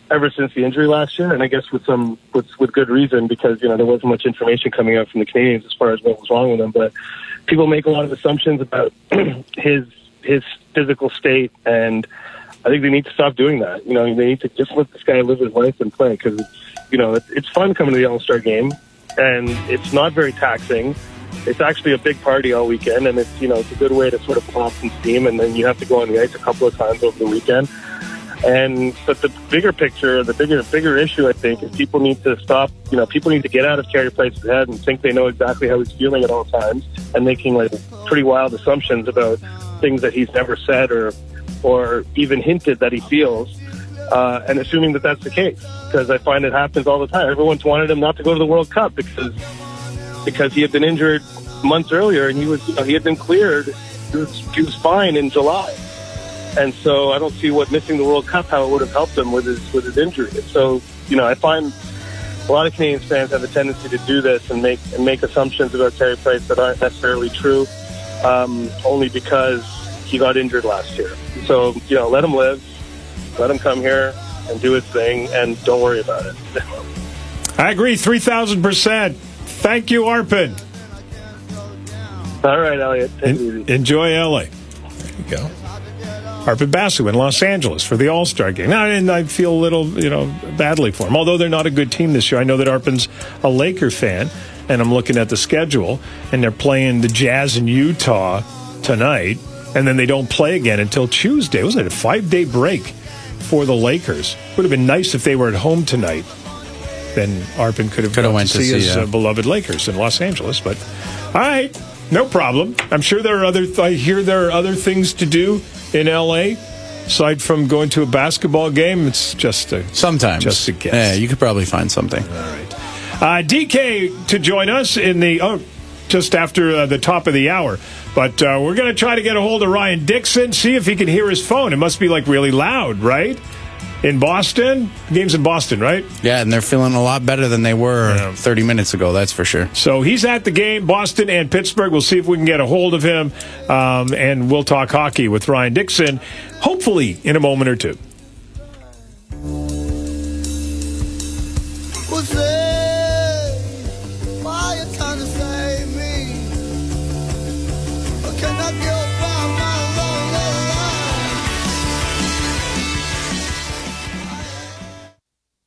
Speaker 20: ever since the injury last year, and I guess with some with with good reason because you know there wasn't much information coming out from the Canadiens as far as what was wrong with him. But people make a lot of assumptions about his his physical state, and I think they need to stop doing that. You know, they need to just let this guy live his life and play because you know it's, fun coming to the All Star game, and it's not very taxing. It's actually a big party all weekend, and it's you know it's a good way to sort of pop some steam, and then you have to go on the ice a couple of times over the weekend. And but the bigger picture, the bigger bigger issue, I think, is people need to stop. You know, people need to get out of Carey Price's head and think they know exactly how he's feeling at all times, and making like pretty wild assumptions about things that he's never said or or even hinted that he feels, uh, and assuming that that's the case. Because I find it happens all the time. Everyone's wanted him not to go to the World Cup because because he had been injured months earlier, and he was you know, he had been cleared. He was, he was fine in July. And so I don't see what missing the World Cup how it would have helped him with his with his injury. So you know I find a lot of Canadian fans have a tendency to do this and make and make assumptions about Carey Price that aren't necessarily true, um, only because he got injured last year. So you know let him live, let him come here and do his thing, and don't worry about it.
Speaker 4: I agree, 3,000%. Thank you, Arpon.
Speaker 20: All right, Elliott.
Speaker 4: En- enjoy LA. There you go. Arpon Basu in Los Angeles for the All Star game. Now, and I feel a little, you know, badly for him. Although they're not a good team this year, I know that Arpon's a Laker fan, and I'm looking at the schedule, and they're playing the Jazz in Utah tonight, and then they don't play again until Tuesday. Was it a five day break for the Lakers? Would have been nice if they were at home tonight. Then Arpon could have
Speaker 5: Could have
Speaker 4: gone
Speaker 5: went
Speaker 4: to see
Speaker 5: see,
Speaker 4: his
Speaker 5: yeah.
Speaker 4: uh, beloved Lakers in Los Angeles. But all right, no problem. I'm sure there are other. I hear there are other things to do in L.A. aside from going to a basketball game. It's just a
Speaker 5: Sometimes.
Speaker 4: just a guess.
Speaker 5: Yeah, you could probably find something.
Speaker 4: All right, uh, DK to join us in the oh, just after uh, the top of the hour. But uh, we're going to try to get a hold of Ryan Dixon, see if he can hear his phone. It must be like really loud, right? In Boston, the game's in Boston, right?
Speaker 5: Yeah, and they're feeling a lot better than they were 30 minutes ago, that's for sure.
Speaker 4: So he's at the game, Boston and Pittsburgh. We'll see if we can get a hold of him, um, and we'll talk hockey with Ryan Dixon, hopefully in a moment or two.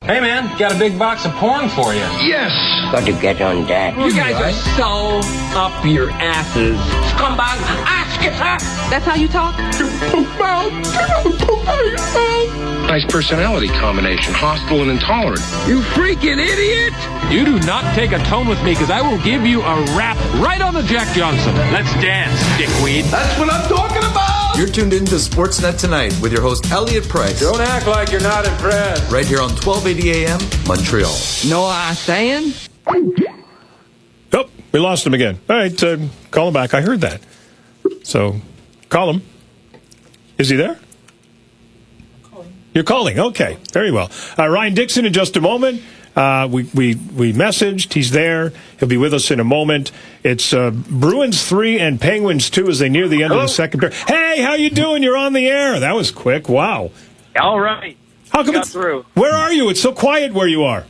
Speaker 21: Hey man, got a big box of porn for you. Yes.
Speaker 17: Got to get on that.
Speaker 21: You guys are so up your asses.
Speaker 17: Scumbag, ask it,
Speaker 22: That's how you talk?
Speaker 17: Nice personality combination, hostile and intolerant.
Speaker 21: You freaking idiot! You do not take a tone with me because I will give you a rap right on the Jack Johnson. Let's dance, dickweed. That's what I'm talking about!
Speaker 16: You're tuned in to Sportsnet tonight with your host Elliott Price.
Speaker 21: Don't act like you're not impressed.
Speaker 16: Right here on 1280 AM Montreal.
Speaker 22: Know what I'm saying?
Speaker 4: Oh, we lost him again. All right, uh, call him back. I heard that. So call him. Is he there? You're calling. Okay, very well. Uh, Ryan Dixon in just a moment. Uh, we, we, we messaged. He's there. He'll be with us in a moment. It's uh, Bruins 3 and Penguins 2 as they near the end of the second period. Hey, how you doing? You're on the air. That was quick. Wow.
Speaker 23: All right.
Speaker 4: How come
Speaker 23: Got
Speaker 4: it's,
Speaker 23: through.
Speaker 4: Where are you? It's so quiet where you are.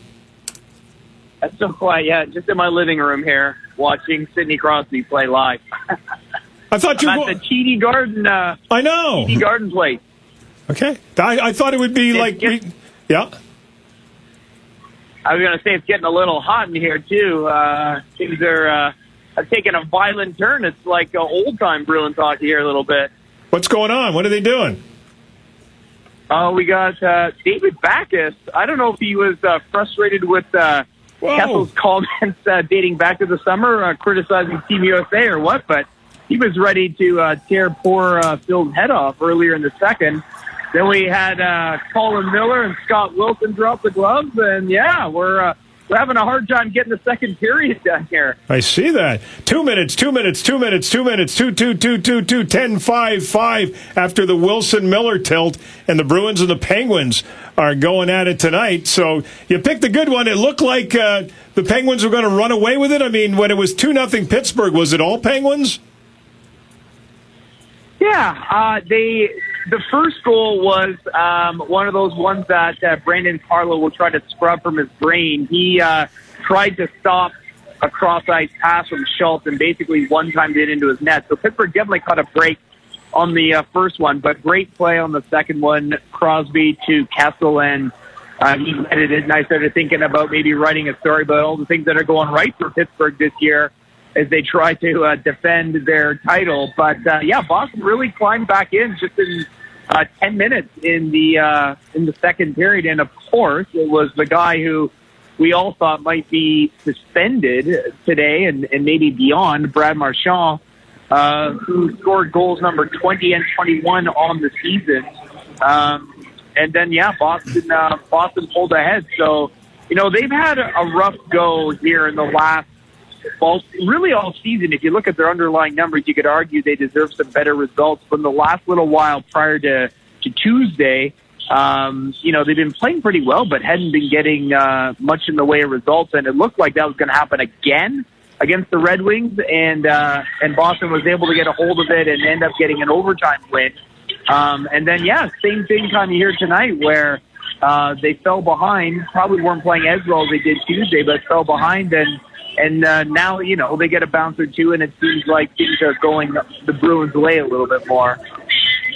Speaker 23: That's so quiet. Yeah, just in my living room here, watching Sidney Crosby play live.
Speaker 4: I thought you were
Speaker 23: at the TD Garden. Uh,
Speaker 4: I know.
Speaker 23: TD Garden place.
Speaker 4: Okay. I, I thought it would be like.
Speaker 23: get-
Speaker 4: we- yeah.
Speaker 23: I was going to say it's getting a little hot in here too. Uh, things are uh, have taken a violent turn. It's like uh, old time Bruins talk here a little bit.
Speaker 4: What's going on? What are they doing?
Speaker 23: Oh, we got uh, David Backes. I don't know if he was uh, frustrated with uh,
Speaker 4: Whoa.
Speaker 23: Kessel's comments uh, dating back to the summer, uh, criticizing Team USA or what, but he was ready to uh, tear poor uh, Phil's head off earlier in the second. Then we had uh, Colin Miller and Scott Wilson drop the gloves, and yeah, we're uh, we're having a hard time getting the second period done here.
Speaker 4: I see that. Two minutes, two minutes, two minutes, two minutes, two, two, two, two, two, ten, five, five after the Wilson Miller tilt, and the Bruins and the Penguins are going at it tonight. So you picked a good one. It looked like uh, the Penguins were going to run away with it. I mean, when it was 2 nothing Pittsburgh, was it all Penguins?
Speaker 23: Yeah, uh, they the first goal was um, one of those ones that uh, Brandon Carlo will try to scrub from his brain. He uh, tried to stop a cross-ice pass from Schultz and basically one-timed it into his net. So Pittsburgh definitely caught a break on the uh, first one, but great play on the second one. Crosby to Kessel and uh, he edited it, and I started thinking about maybe writing a story about all the things that are going right for Pittsburgh this year as they try to uh, defend their title. But uh, yeah, Boston really climbed back in just in uh, 10 minutes in the uh, in the second period, and of course it was the guy who we all thought might be suspended today and, and maybe beyond, Brad Marchand, uh, who scored goals number 20 and 21 on the season. Um, and then yeah, Boston uh, Boston pulled ahead. So you know they've had a rough go here in the last well, really all season. If you look at their underlying numbers, you could argue they deserve some better results. From the last little while prior to to Tuesday, um, you know they've been playing pretty well, but hadn't been getting uh, much in the way of results. And it looked like that was going to happen again against the Red Wings, and uh, and Boston was able to get a hold of it and end up getting an overtime win. Um, and then, yeah, same thing kind of here tonight where uh, they fell behind. Probably weren't playing as well as they did Tuesday, but fell behind. And and uh, now, you know, they get a bounce or two, and it seems like things are going the Bruins' way a little bit more.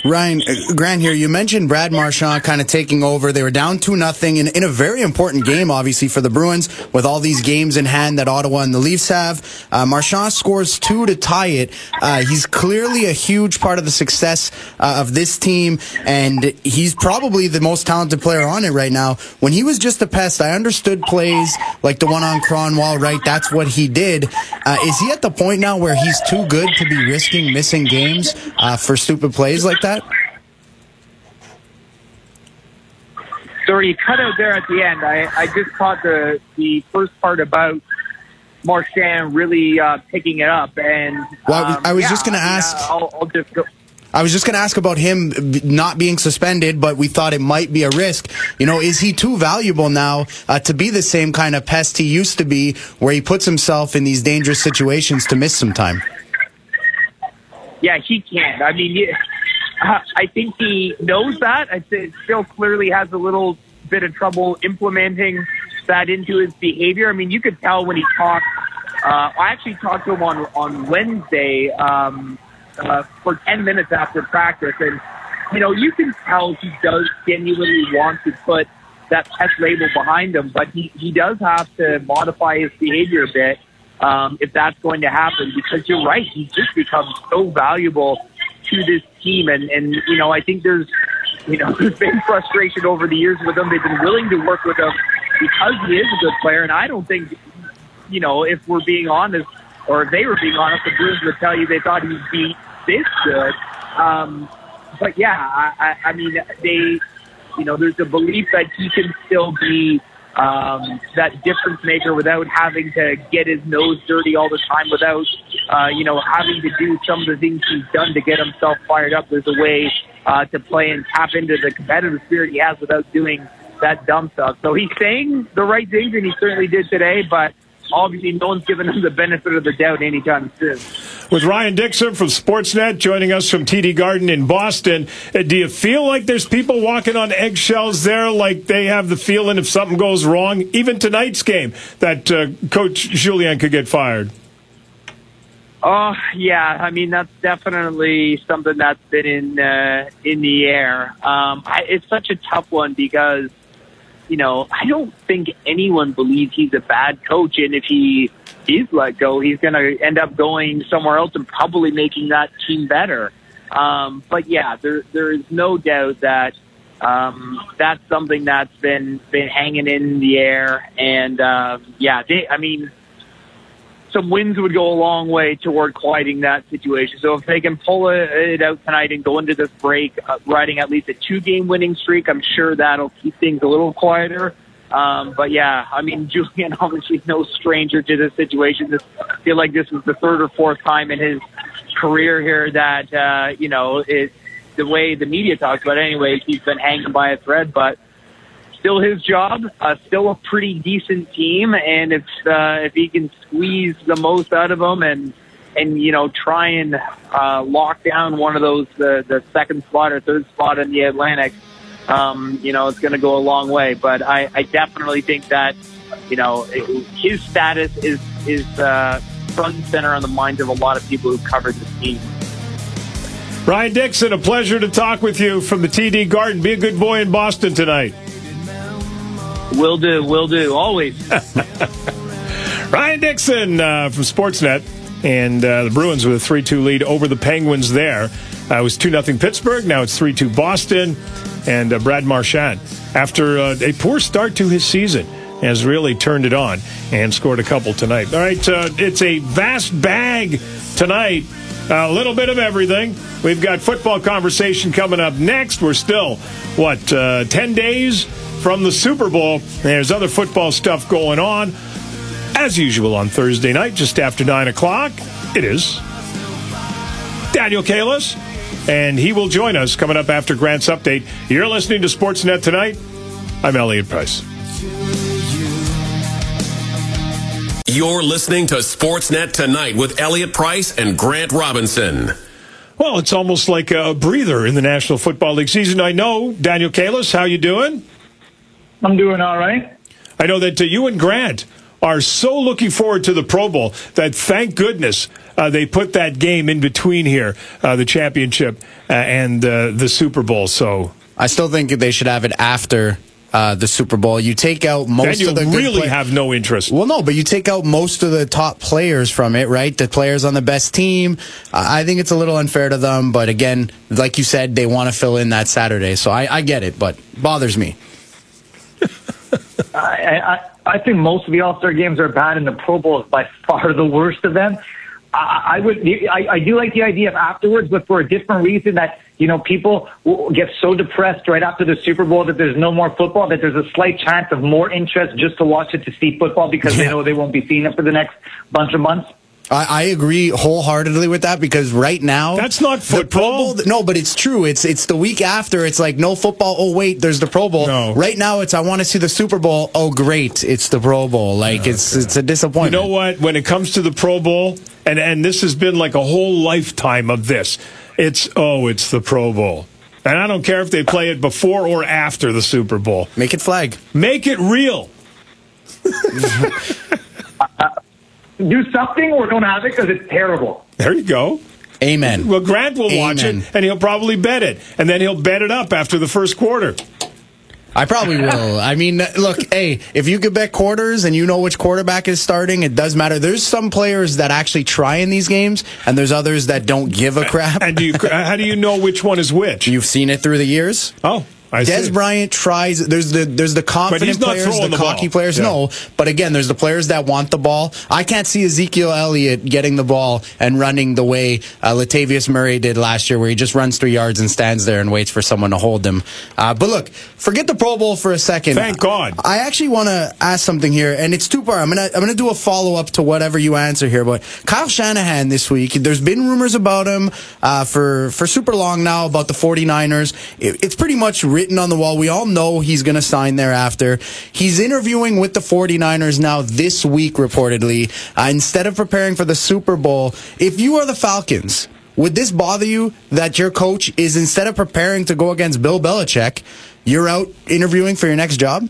Speaker 5: Ryan uh, Grant here. You mentioned Brad Marchand kind of taking over. They were down two nothing in, in a very important game, obviously for the Bruins, with all these games in hand that Ottawa and the Leafs have. Uh, Marchand scores two to tie it. Uh, he's clearly a huge part of the success uh, of this team, and he's probably the most talented player on it right now. When he was just a pest, I understood plays like the one on Kronwall. Right, that's what he did. Uh, is he at the point now where he's too good to be risking missing games for stupid plays like that?
Speaker 23: Sorry, you cut out there at the end. I, I just caught the the first part about Marchand really uh, picking it up, and
Speaker 5: Well, I was-
Speaker 23: um,
Speaker 5: I was
Speaker 23: yeah,
Speaker 5: just
Speaker 23: I mean,
Speaker 5: ask-
Speaker 23: I'll, I'll just go.
Speaker 5: I was just going to ask about him not being suspended, but we thought it might be a risk. You know, is he too valuable now uh, to be the same kind of pest he used to be, where he puts himself in these dangerous situations to miss some time?
Speaker 23: Yeah, he can't. I mean, I think he knows that. I think still clearly has a little bit of trouble implementing that into his behavior. I mean, you could tell when he talked. Uh, I actually talked to him on on Wednesday um, uh, for ten minutes after practice, and you know, you can tell he does genuinely want to put that pest label behind him, but he he does have to modify his behavior a bit um, if that's going to happen. Because you're right, he's just become so valuable to this team, and and you know, I think there's you know there's been frustration over the years with him. They've been willing to work with him because he is a good player, and I don't think you know if we're being honest, or if they were being honest, the Bruins would tell you they thought he'd be this good. Um, but yeah, I, I, I mean, they, you know, there's a belief that he can still be um, that difference maker without having to get his nose dirty all the time, without, uh, you know, having to do some of the things he's done to get himself fired up. There's a way uh, to play and tap into the competitive spirit he has without doing that dumb stuff. So he's saying the right things, and he certainly did today, but obviously no one's given him the benefit of the doubt anytime soon.
Speaker 4: With Ryan Dixon from Sportsnet joining us from TD Garden in Boston, uh, do you feel like there's people walking on eggshells there, like they have the feeling if something goes wrong, even tonight's game, that uh, Coach Julien could get fired?
Speaker 23: Oh yeah, I mean that's definitely something that's been in uh, in the air. Um, I, it's such a tough one because you know I don't think anyone believes he's a bad coach, and if he is let go, he's going to end up going somewhere else and probably making that team better. Um, but yeah, there there is no doubt that um, that's something that's been been hanging in the air, and uh, yeah, they, I mean some wins would go a long way toward quieting that situation. So if they can pull it, out tonight and go into this break uh, riding at least a two-game winning streak, I'm sure that'll keep things a little quieter. Um, but yeah, I mean, Julien obviously no stranger to this situation. I feel like this was the third or fourth time in his career here that uh, you know it, the way the media talks about. It anyway, he's been hanging by a thread, but still his job. Uh, still a pretty decent team, and if uh, if he can squeeze the most out of them and and you know try and uh, lock down one of those the the second spot or third spot in the Atlantic, um, you know it's going to go a long way. But I, I definitely think that you know his status is is uh, front and center on the minds of a lot of people who covered the team.
Speaker 4: Ryan Dixon, a pleasure to talk with you from the TD Garden. Be a good boy in Boston tonight.
Speaker 23: Will do, will do, always.
Speaker 4: Ryan Dixon uh, from Sportsnet. And uh, the Bruins with a 3 2 lead over the Penguins there. Uh, it was 2 0 Pittsburgh. Now it's 3 2 Boston. And uh, Brad Marchand, after uh, a poor start to his season, has really turned it on and scored a couple tonight. All right, uh, it's a vast bag tonight. A little bit of everything. We've got football conversation coming up next. We're still, what, uh, 10 days from the Super Bowl. There's other football stuff going on. As usual on Thursday night, just after 9 o'clock, it is Daniel Kalles, and he will join us coming up after Grant's update. You're listening to Sportsnet tonight. I'm Elliott Price.
Speaker 1: You're listening to Sportsnet tonight with Elliott Price and Grant Robinson.
Speaker 4: Well, it's almost like a breather in the National Football League season. I know, Daniel Kalles, how you doing?
Speaker 24: I'm doing all right.
Speaker 4: I know that uh, you and Grant are so looking forward to the Pro Bowl that thank goodness uh, they put that game in between here, uh, the championship uh, and uh, the Super Bowl. So
Speaker 5: I still think they should have it after uh, the Super Bowl. You take out most
Speaker 4: then
Speaker 5: of the
Speaker 4: you'll
Speaker 5: good
Speaker 4: really
Speaker 5: play-
Speaker 4: have no interest.
Speaker 5: Well, no, but you take out most of the top players from it, right? The players on the best team. I I think it's a little unfair to them, but again, like you said, they want to fill in that Saturday, so I, I get it, but bothers me.
Speaker 24: I, I, I think most of the All Star games are bad, and the Pro Bowl is by far the worst of them. I, I would, I, I do like the idea of afterwards, but for a different reason. That you know, people will get so depressed right after the Super Bowl that there's no more football. That there's a slight chance of more interest just to watch it to see football because they know they won't be seeing it for the next bunch of months.
Speaker 5: I, I agree wholeheartedly with that because right now
Speaker 4: that's not
Speaker 5: football. no, but it's true. It's it's the week after. It's like no football. Oh wait, there's the Pro Bowl.
Speaker 4: No.
Speaker 5: Right now, it's I want to see the Super Bowl. Oh great, it's the Pro Bowl. Like it's it's a disappointment.
Speaker 4: You know what? When it comes to the Pro Bowl, and and this has been like a whole lifetime of this. It's oh, it's the Pro Bowl. And I don't care if they play it before or after the Super Bowl.
Speaker 5: Make it flag.
Speaker 4: Make it real.
Speaker 24: Do something or don't have it because it's terrible.
Speaker 4: There you go.
Speaker 5: Amen.
Speaker 4: Well, Grant will watch it, and he'll probably bet it, and then he'll bet it up after the first quarter.
Speaker 5: I probably will. I mean, uh, look, hey, if you could bet quarters and you know which quarterback is starting, it does matter. There's some players that actually try in these games, and there's others that don't give a crap.
Speaker 4: And do you, how do you know which one is which?
Speaker 5: You've seen it through the years.
Speaker 4: Oh, I
Speaker 5: Des
Speaker 4: see.
Speaker 5: Bryant tries. There's the there's the confident players, the,
Speaker 4: the ball.
Speaker 5: cocky players.
Speaker 4: Yeah.
Speaker 5: No, but again, there's the players that want the ball. I can't see Ezekiel Elliott getting the ball and running the way uh, Latavius Murray did last year, where he just runs three yards and stands there and waits for someone to hold him. Uh, but look, forget the Pro Bowl for a second.
Speaker 4: Thank God.
Speaker 5: I actually want to ask something here, and it's two part. I'm gonna I'm gonna do a follow up to whatever you answer here. But Kyle Shanahan this week, there's been rumors about him uh, for for super long now about the 49ers. It, it's pretty much written on the wall. We all know he's going to sign thereafter. He's interviewing with the 49ers now this week, reportedly. Uh, instead of preparing for the Super Bowl, if you are the Falcons. Would this bother you that your coach is instead of preparing to go against Bill Belichick, you're out interviewing for your next job?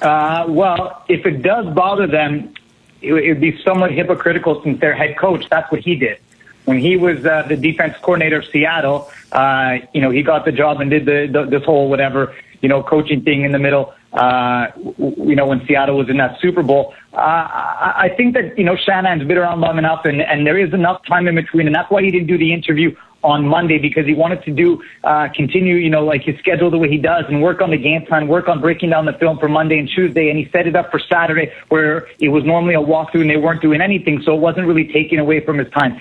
Speaker 24: Uh, well, if it does bother them, it would be somewhat hypocritical since their head coach, that's what he did. When he was uh, the defense coordinator of Seattle, uh, you know, he got the job and did the, the this whole whatever, you know, coaching thing in the middle. Uh, you know, when Seattle was in that Super Bowl, uh, I I think that you know Shanahan's been around long enough, and, and there is enough time in between, and that's why he didn't do the interview on Monday because he wanted to do uh, continue, you know, like his schedule the way he does, and work on the game plan, work on breaking down the film for Monday and Tuesday, and he set it up for Saturday where it was normally a walkthrough and they weren't doing anything, so it wasn't really taking away from his time.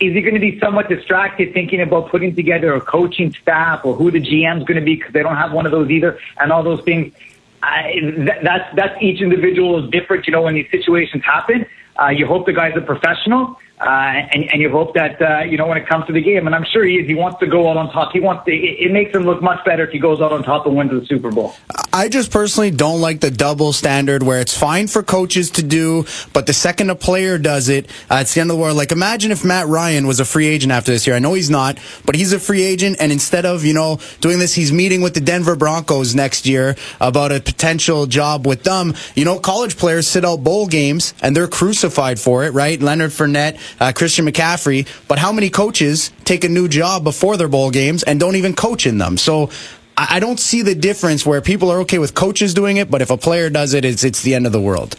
Speaker 24: Is he going to be somewhat distracted thinking about putting together a coaching staff or who the GM's going to be because they don't have one of those either, and all those things? I, that, that's that's each individual is different. You know, when these situations happen, uh, you hope the guy's a professional, uh, and and you hope that uh, you know when it comes to the game, and I'm sure he is. He wants to go out on top. He wants to. It, it makes him look much better if he goes out on top and wins the Super Bowl.
Speaker 5: I just personally don't like the double standard where it's fine for coaches to do, but the second a player does it, uh, it's the end of the world. Like imagine if Matt Ryan was a free agent after this year. I know he's not, but he's a free agent, and instead of you know doing this, he's meeting with the Denver Broncos next year about a potential job with them. You know, college players sit out bowl games and they're crucified for it, right? Leonard Fournette, uh, Christian McCaffrey, but how many coaches take a new job before their bowl games and don't even coach in them? So. I don't see the difference where people are okay with coaches doing it, but if a player does it, it's it's the end of the world.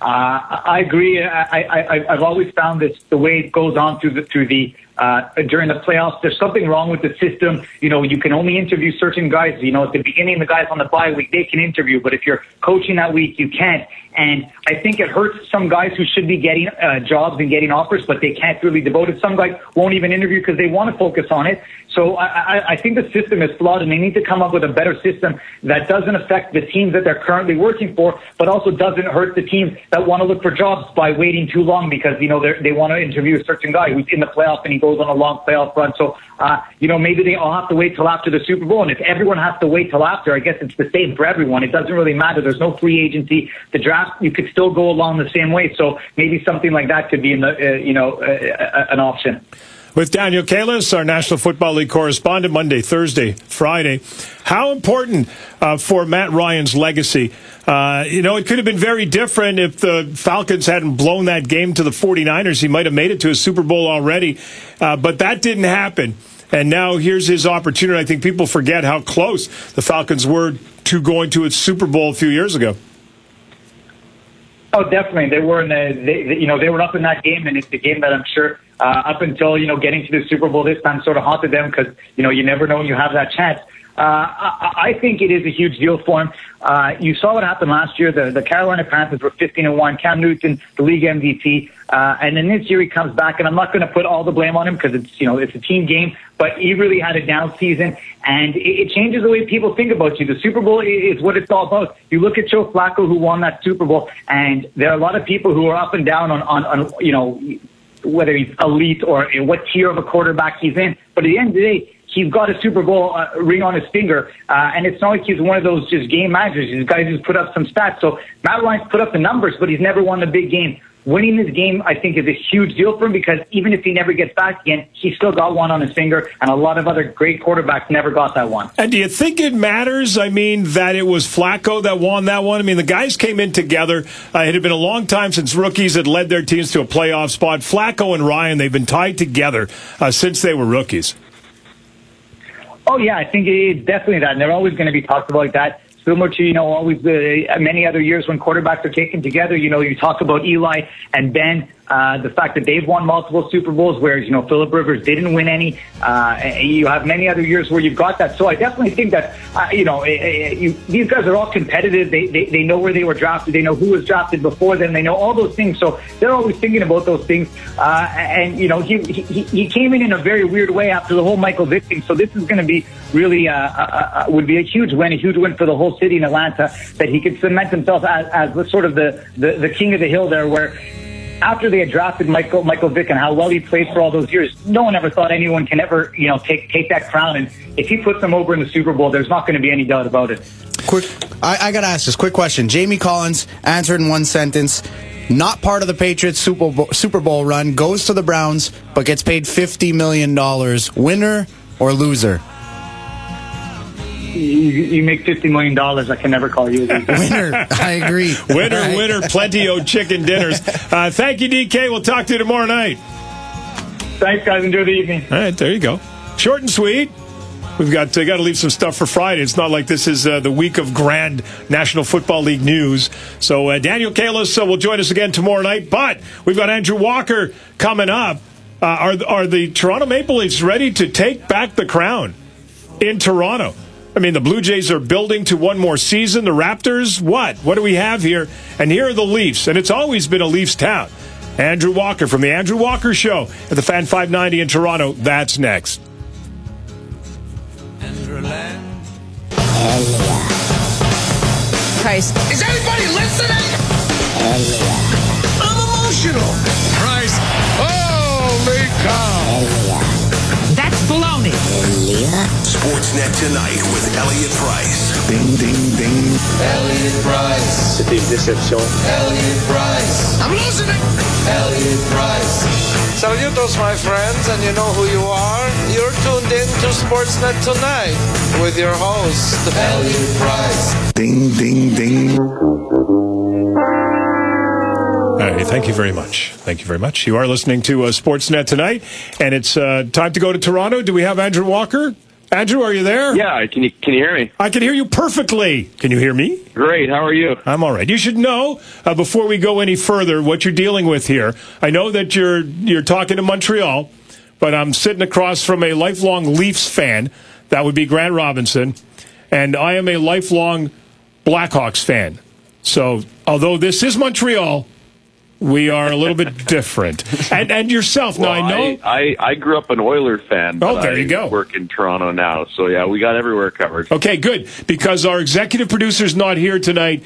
Speaker 24: Uh, I agree. I, I, I've always found this the way it goes on through the through the uh, during the playoffs. There's something wrong with the system. You know, you can only interview certain guys. You know, at the beginning, the guys on the bye week they can interview, but if you're coaching that week, you can't. And I think it hurts some guys who should be getting uh, jobs and getting offers, but they can't really devote it. Some guys won't even interview because they want to focus on it. So I, I, I think the system is flawed, and they need to come up with a better system that doesn't affect the teams that they're currently working for, but also doesn't hurt the teams that want to look for jobs by waiting too long because you know they're- want to interview a certain guy who's in the playoff and he goes on a long playoff run. So uh, you know maybe they all have to wait till after the Super Bowl, and if everyone has to wait till after, I guess it's the same for everyone. It doesn't really matter. There's no free agency. The draft you could still go along the same way. So maybe something like that could be in the uh, you know uh, uh, an option.
Speaker 4: With Daniel Kalles, our National Football League correspondent, Monday, Thursday, Friday. How important uh, for Matt Ryan's legacy? Uh, you know, it could have been very different if the Falcons hadn't blown that game to the 49ers. He might have made it to a Super Bowl already, uh, but that didn't happen. And now here's his opportunity. I think people forget how close the Falcons were to going to its Super Bowl a few years ago.
Speaker 24: Oh, definitely. They were in the, they- you know, they were up in that game, and it's a game that I'm sure uh, up until you know getting to the Super Bowl this time sort of haunted them because you know you never know when you have that chance. Uh, I, I think it is a huge deal for him. Uh, you saw what happened last year. The, the Carolina Panthers were 15 and one. Cam Newton, the league MVP, uh, and then this year he comes back. And I'm not going to put all the blame on him because it's you know it's a team game. But he really had a down season, and it, it changes the way people think about you. The Super Bowl is what it's all about. You look at Joe Flacco, who won that Super Bowl, and there are a lot of people who are up and down on on, on you know whether he's elite or what tier of a quarterback he's in. But at the end of the day, he's got a Super Bowl uh, ring on his finger, uh, and it's not like he's one of those just game managers. These guys who's put up some stats. So Matt Ryan's put up the numbers, but he's never won a big game. Winning this game, I think, is a huge deal for him because even if he never gets back again, he's still got one on his finger, and a lot of other great quarterbacks never got that one.
Speaker 4: And do you think it matters? I mean, that it was Flacco that won that one? I mean, the guys came in together. Uh, it had been a long time since rookies had led their teams to a playoff spot. Flacco and Ryan, they've been tied together uh, since they were rookies.
Speaker 24: Oh yeah, I think it's definitely that, and they're always going to be talked about like that. Similar to you know always the many other years when quarterbacks are taken together. You know you talk about Eli and Ben, uh, the fact that they've won multiple Super Bowls, whereas you know Philip Rivers didn't win any. Uh, you have many other years where you've got that. So I definitely think that uh, you know eh, eh, you, these guys are all competitive. They, they they know where they were drafted. They know who was drafted before them. They know all those things. So they're always thinking about those things. Uh, and you know he, he he came in in a very weird way after the whole Michael Vick thing. So this is going to be really uh, uh, uh, would be a huge win, a huge win for the whole city in Atlanta that he could cement himself as, as sort of the, the the king of the hill there, where after they had drafted Michael Michael Vick and how well he played for all those years, no one ever thought anyone can ever you know take take that crown. And if he puts them over in the Super Bowl, there's not going to be any doubt about it.
Speaker 5: Quick, I, I got to ask this quick question. Jamie Collins answered in one sentence. Not part of the Patriots Super Bowl, Super Bowl run, goes to the Browns, but gets paid $50 million. Winner or loser?
Speaker 24: You, you make fifty million dollars. I can never call you a.
Speaker 5: Winner. I agree.
Speaker 4: winner, winner, plenty of chicken dinners. Uh, thank you, DK. We'll talk to you tomorrow night.
Speaker 24: Thanks, guys. Enjoy the evening.
Speaker 4: All right, there you go. Short and sweet. We've got uh, got to leave some stuff for Friday. It's not like this is uh, the week of grand National Football League news. So uh, Daniel Kalles uh, will join us again tomorrow night. But we've got Andrew Walker coming up. Uh, are are the Toronto Maple Leafs ready to take back the crown in Toronto? I mean, the Blue Jays are building to one more season. The Raptors, what? What do we have here? And here are the Leafs, and it's always been a Leafs town. Andrew Walker from the Andrew Walker Show at the Fan 590 in Toronto. That's next.
Speaker 14: Price.
Speaker 25: Is anybody listening? I'm emotional.
Speaker 1: Sportsnet tonight with Elliott Price.
Speaker 25: Ding, ding, ding. Elliott Price.
Speaker 26: C'était une déception.
Speaker 25: Elliott Price. I'm losing it. Elliott Price.
Speaker 27: Saludos, my friends, and you know who you are. You're tuned in to Sportsnet tonight with your host,
Speaker 25: Elliott Price.
Speaker 10: Ding, ding, ding.
Speaker 4: Hey, thank you very much. Thank you very much. You are listening to uh, Sportsnet tonight, and it's uh, time to go to Toronto. Do we have Andrew Walker? Andrew, are you there?
Speaker 26: Yeah, can you can you hear me?
Speaker 4: I can hear you perfectly. Can you hear me?
Speaker 26: Great. How are you?
Speaker 4: I'm all right. You should know uh, before we go any further what you're dealing with here. I know that you're you're talking to Montreal, but I'm sitting across from a lifelong Leafs fan. That would be Grant Robinson, and I am a lifelong Blackhawks fan. So, although this is Montreal, we are a little bit different. And and yourself, now I know.
Speaker 26: I, I, I grew up an Oiler fan.
Speaker 4: Oh,
Speaker 26: but
Speaker 4: there
Speaker 26: I
Speaker 4: you go.
Speaker 26: Work in Toronto now, so yeah, we got everywhere covered.
Speaker 4: Okay, good. Because our executive producer's not here tonight,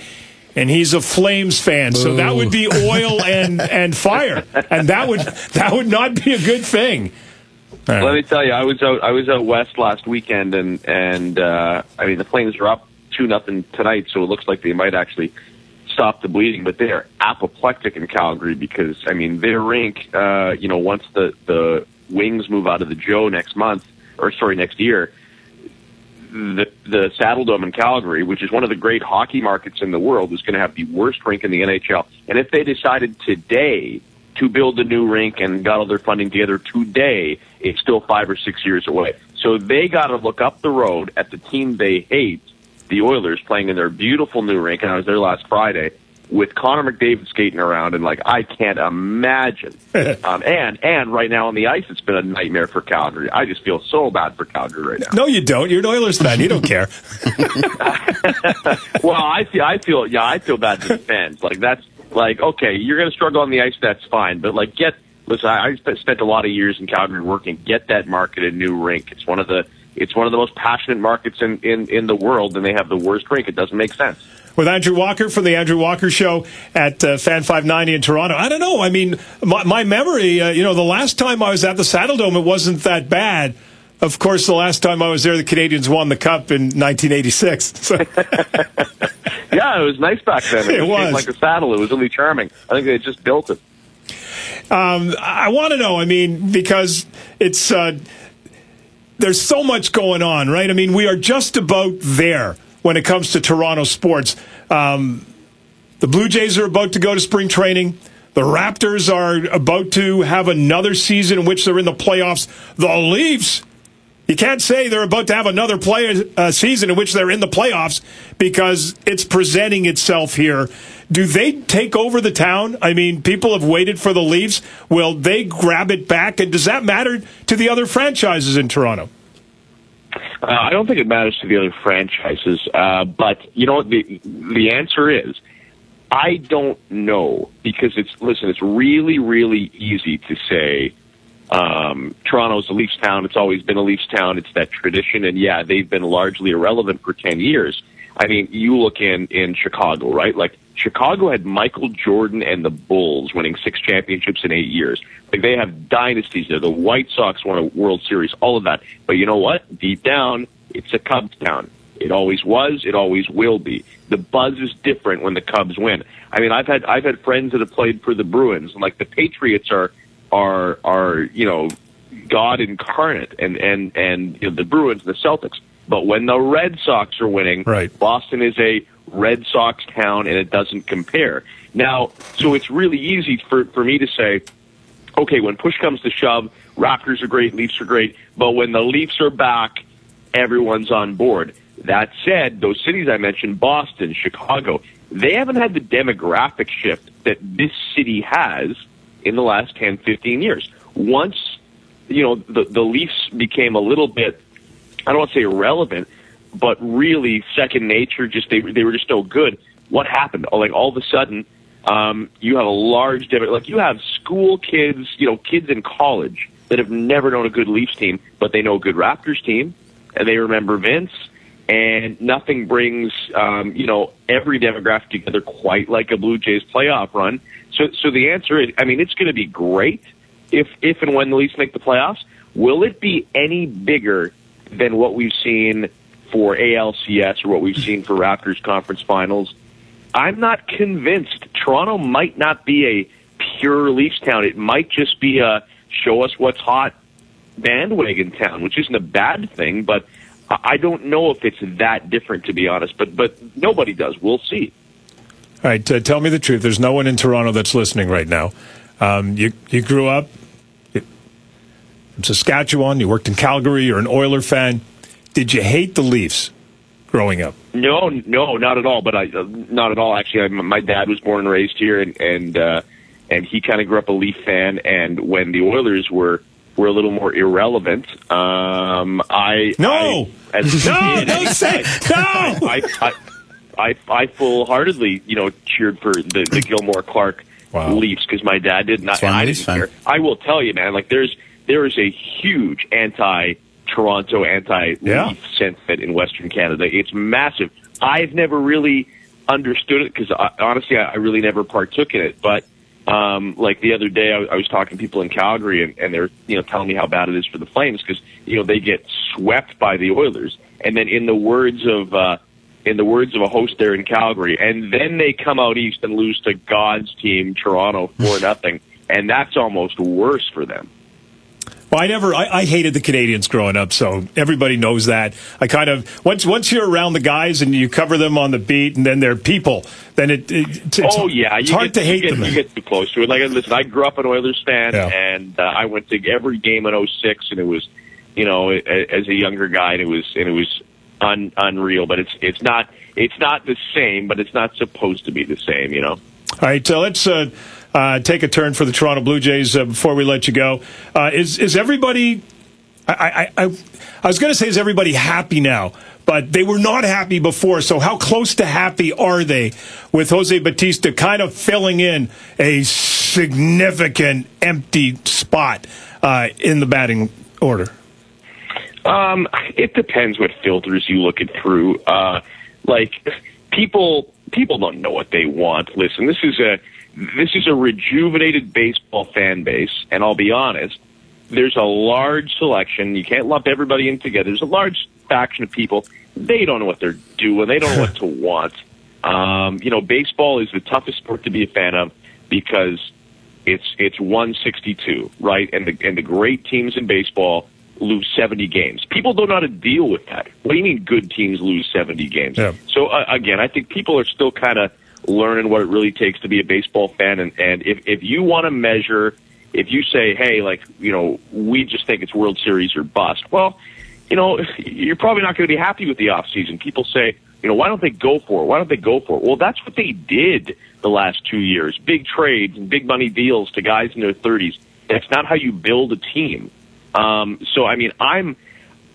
Speaker 4: and he's a Flames fan. So that would be oil and, and fire. And that would that would not be a good thing. Right.
Speaker 26: Let me tell you, I was out I was out west last weekend, and and uh, I mean the Flames are up two nothing tonight, so it looks like they might actually stop the bleeding. But they're apoplectic in Calgary because I mean their rink, uh, you know, once the the Wings move out of the Joe next month, or sorry, next year, the the Saddle Dome in Calgary, which is one of the great hockey markets in the world, is going to have the worst rink in the NHL. And if they decided today to build a new rink and got all their funding together today, it's still five or six years away. So they got to look up the road at the team they hate, the Oilers, playing in their beautiful new rink. And I was there last Friday with Connor McDavid skating around, and like I can't imagine. um, and and right now on the ice, it's been a nightmare for Calgary. I just feel so bad for Calgary right now.
Speaker 4: No, you don't. You're an Oilers fan. You don't care.
Speaker 26: well, I feel, I feel, yeah, I feel bad for the fans. Like that's like okay, you're going to struggle on the ice. That's fine, but like get listen. I I spent, spent a lot of years in Calgary working. Get that market a new rink. It's one of the it's one of the most passionate markets in in in the world, and they have the worst rink. It doesn't make sense.
Speaker 4: With Andrew Walker from the Andrew Walker Show at uh, Fan 590 in Toronto. I don't know. I mean, my, my memory, uh, you know, the last time I was at the Saddle Dome, it wasn't that bad. Of course, the last time I was there, the Canadiens won the Cup in 1986. So.
Speaker 26: Yeah, it was nice back then.
Speaker 4: It
Speaker 26: was,
Speaker 4: was.
Speaker 26: like a saddle. It was really charming. I think they just built it.
Speaker 4: Um, I want to know. I mean, because it's uh, there's so much going on, right? I mean, we are just about there when it comes to Toronto sports. Um, the Blue Jays are about to go to spring training. The Raptors are about to have another season in which they're in the playoffs. The Leafs, you can't say they're about to have another play uh, season in which they're in the playoffs because it's presenting itself here. Do they take over the town? I mean, people have waited for the Leafs. Will they grab it back? And does that matter to the other franchises in Toronto?
Speaker 26: Uh, I don't think it matters to the other franchises, uh, but you know what? The the answer is, I don't know because it's listen. It's really really easy to say um, Toronto's a Leafs town. It's always been a Leafs town. It's that tradition, and yeah, they've been largely irrelevant for ten years. I mean, you look in in Chicago, right? Like Chicago had Michael Jordan and the Bulls winning six championships in eight years. Like they have dynasties there. The White Sox won a World Series, all of that. But you know what? Deep down, it's a Cubs town. It always was. It always will be. The buzz is different when the Cubs win. I mean, I've had I've had friends that have played for the Bruins, and like the Patriots are are are you know God incarnate, and and and you know, the Bruins the Celtics. But when the Red Sox are winning,
Speaker 4: right.
Speaker 26: Boston is a Red Sox town, and it doesn't compare. Now, so it's really easy for for me to say, okay, when push comes to shove, Raptors are great, Leafs are great, but when the Leafs are back everyone's on board. That said, those cities I mentioned, Boston, Chicago, they haven't had the demographic shift that this city has in the last 10, 15 years. Once, you know, the, the Leafs became a little bit, I don't want to say irrelevant, but really second nature, just they, they were just so good. What happened? Oh, Like all of a sudden, um, you have a large demo, like you have school kids, you know, kids in college that have never known a good Leafs team, but they know a good Raptors team, and they remember Vince. And nothing brings, um, you know, every demographic together quite like a Blue Jays playoff run. So, so the answer is, I mean, it's going to be great if, if and when the Leafs make the playoffs. Will it be any bigger than what we've seen for ALCS or what we've seen for Raptors conference finals? I'm not convinced. Toronto might not be a pure Leafs town. It might just be a show us what's hot bandwagon town, which isn't a bad thing, but I don't know if it's that different to be honest. But but nobody does. We'll see.
Speaker 4: All right, uh, tell me the truth. There's no one in Toronto that's listening right now. Um, you you grew up Saskatchewan. You worked in Calgary. You're an Oiler fan. Did you hate the Leafs growing up?
Speaker 26: No, no, not at all. But I, uh, not at all. Actually, I, my dad was born and raised here, and and uh, and he kind of grew up a Leaf fan. And when the Oilers were were a little more irrelevant, um, I
Speaker 4: No!
Speaker 26: I, as
Speaker 4: No,
Speaker 26: kid,
Speaker 4: don't say- no!
Speaker 26: I, I, I, I full heartedly, you know, cheered for the, the Gilmour Clark Leafs because my dad did not.
Speaker 5: That's why
Speaker 26: And
Speaker 5: I'm
Speaker 26: I didn't care. I will tell you, man. Like there's there is a huge anti Toronto, anti
Speaker 4: Yeah.
Speaker 26: Leaf sentiment in Western Canada. It's massive. I've never really understood it because honestly, I, I really never partook in it. But um, like the other day, I, I was talking to people in Calgary, and, and they're you know telling me how bad it is for the Flames because you know they get swept by the Oilers, and then in the words of uh, in the words of a host there in Calgary, and then they come out east and lose to God's team, Toronto, four nothing, and that's almost worse for them.
Speaker 4: Well, I never. I, I hated the Canadiens growing up, so everybody knows that. I kind of once once you're around the guys and you cover them on the beat, and then they're people. Then it, it it's,
Speaker 26: oh yeah,
Speaker 4: it's
Speaker 26: you
Speaker 4: hard
Speaker 26: get,
Speaker 4: to hate
Speaker 26: you get,
Speaker 4: them.
Speaker 26: You get too close to it. Like listen, I grew up an Oilers fan,
Speaker 4: Yeah.
Speaker 26: and uh, I went to every game in '06, and it was, you know, as a younger guy, and it was and it was un, unreal. But it's it's not it's not the same, but it's not supposed to be the same, you know.
Speaker 4: All right, so let's uh, uh, take a turn for the Toronto Blue Jays uh, before we let you go. Uh, is is everybody? I I, I, I was going to say is everybody happy now, but they were not happy before. So how close to happy are they with Jose Bautista kind of filling in a significant empty spot uh, in the batting order?
Speaker 26: Um, it depends what filters you look it through. Uh, like people, people don't know what they want. Listen, this is a this is a rejuvenated baseball fan base, and I'll be honest. There's a large selection. You can't lump everybody in together. There's a large faction of people. They don't know what they're doing. They don't know what to want. Um, you know, baseball is the toughest sport to be a fan of because it's it's 162, right? And the and the great teams in baseball lose 70 games. People don't know how to deal with that. What do you mean good teams lose 70 games? So uh, again, I think people are still kind of learning what it really takes to be a baseball fan and and if if you want to measure if you say, "Hey, like, you know, we just think it's World Series or bust." Well, you know, you're probably not going to be happy with the off season. People say, you know, why don't they go for it? Why don't they go for it? Well, that's what they did the last two years. Big trades and big money deals to guys in their 30s. That's not how you build a team. Um, so, I mean, I'm,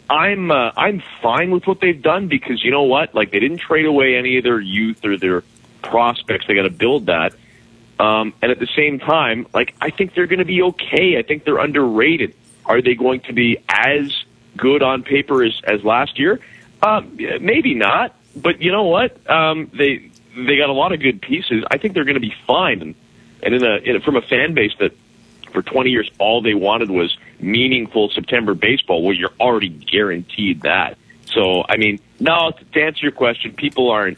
Speaker 26: I'm, uh, I'm fine with what they've done because you know what? Like, they didn't trade away any of their youth or their prospects. They got to build that. Um, and at the same time, like, I think they're going to be okay. I think they're underrated. Are they going to be as good on paper as, as last year? Um, maybe not. But you know what? Um, they they got a lot of good pieces. I think they're going to be fine. And, and in a, in a from a fan base that for 20 years all they wanted was meaningful September baseball, well, you're already guaranteed that. So, I mean, no, to answer your question, people aren't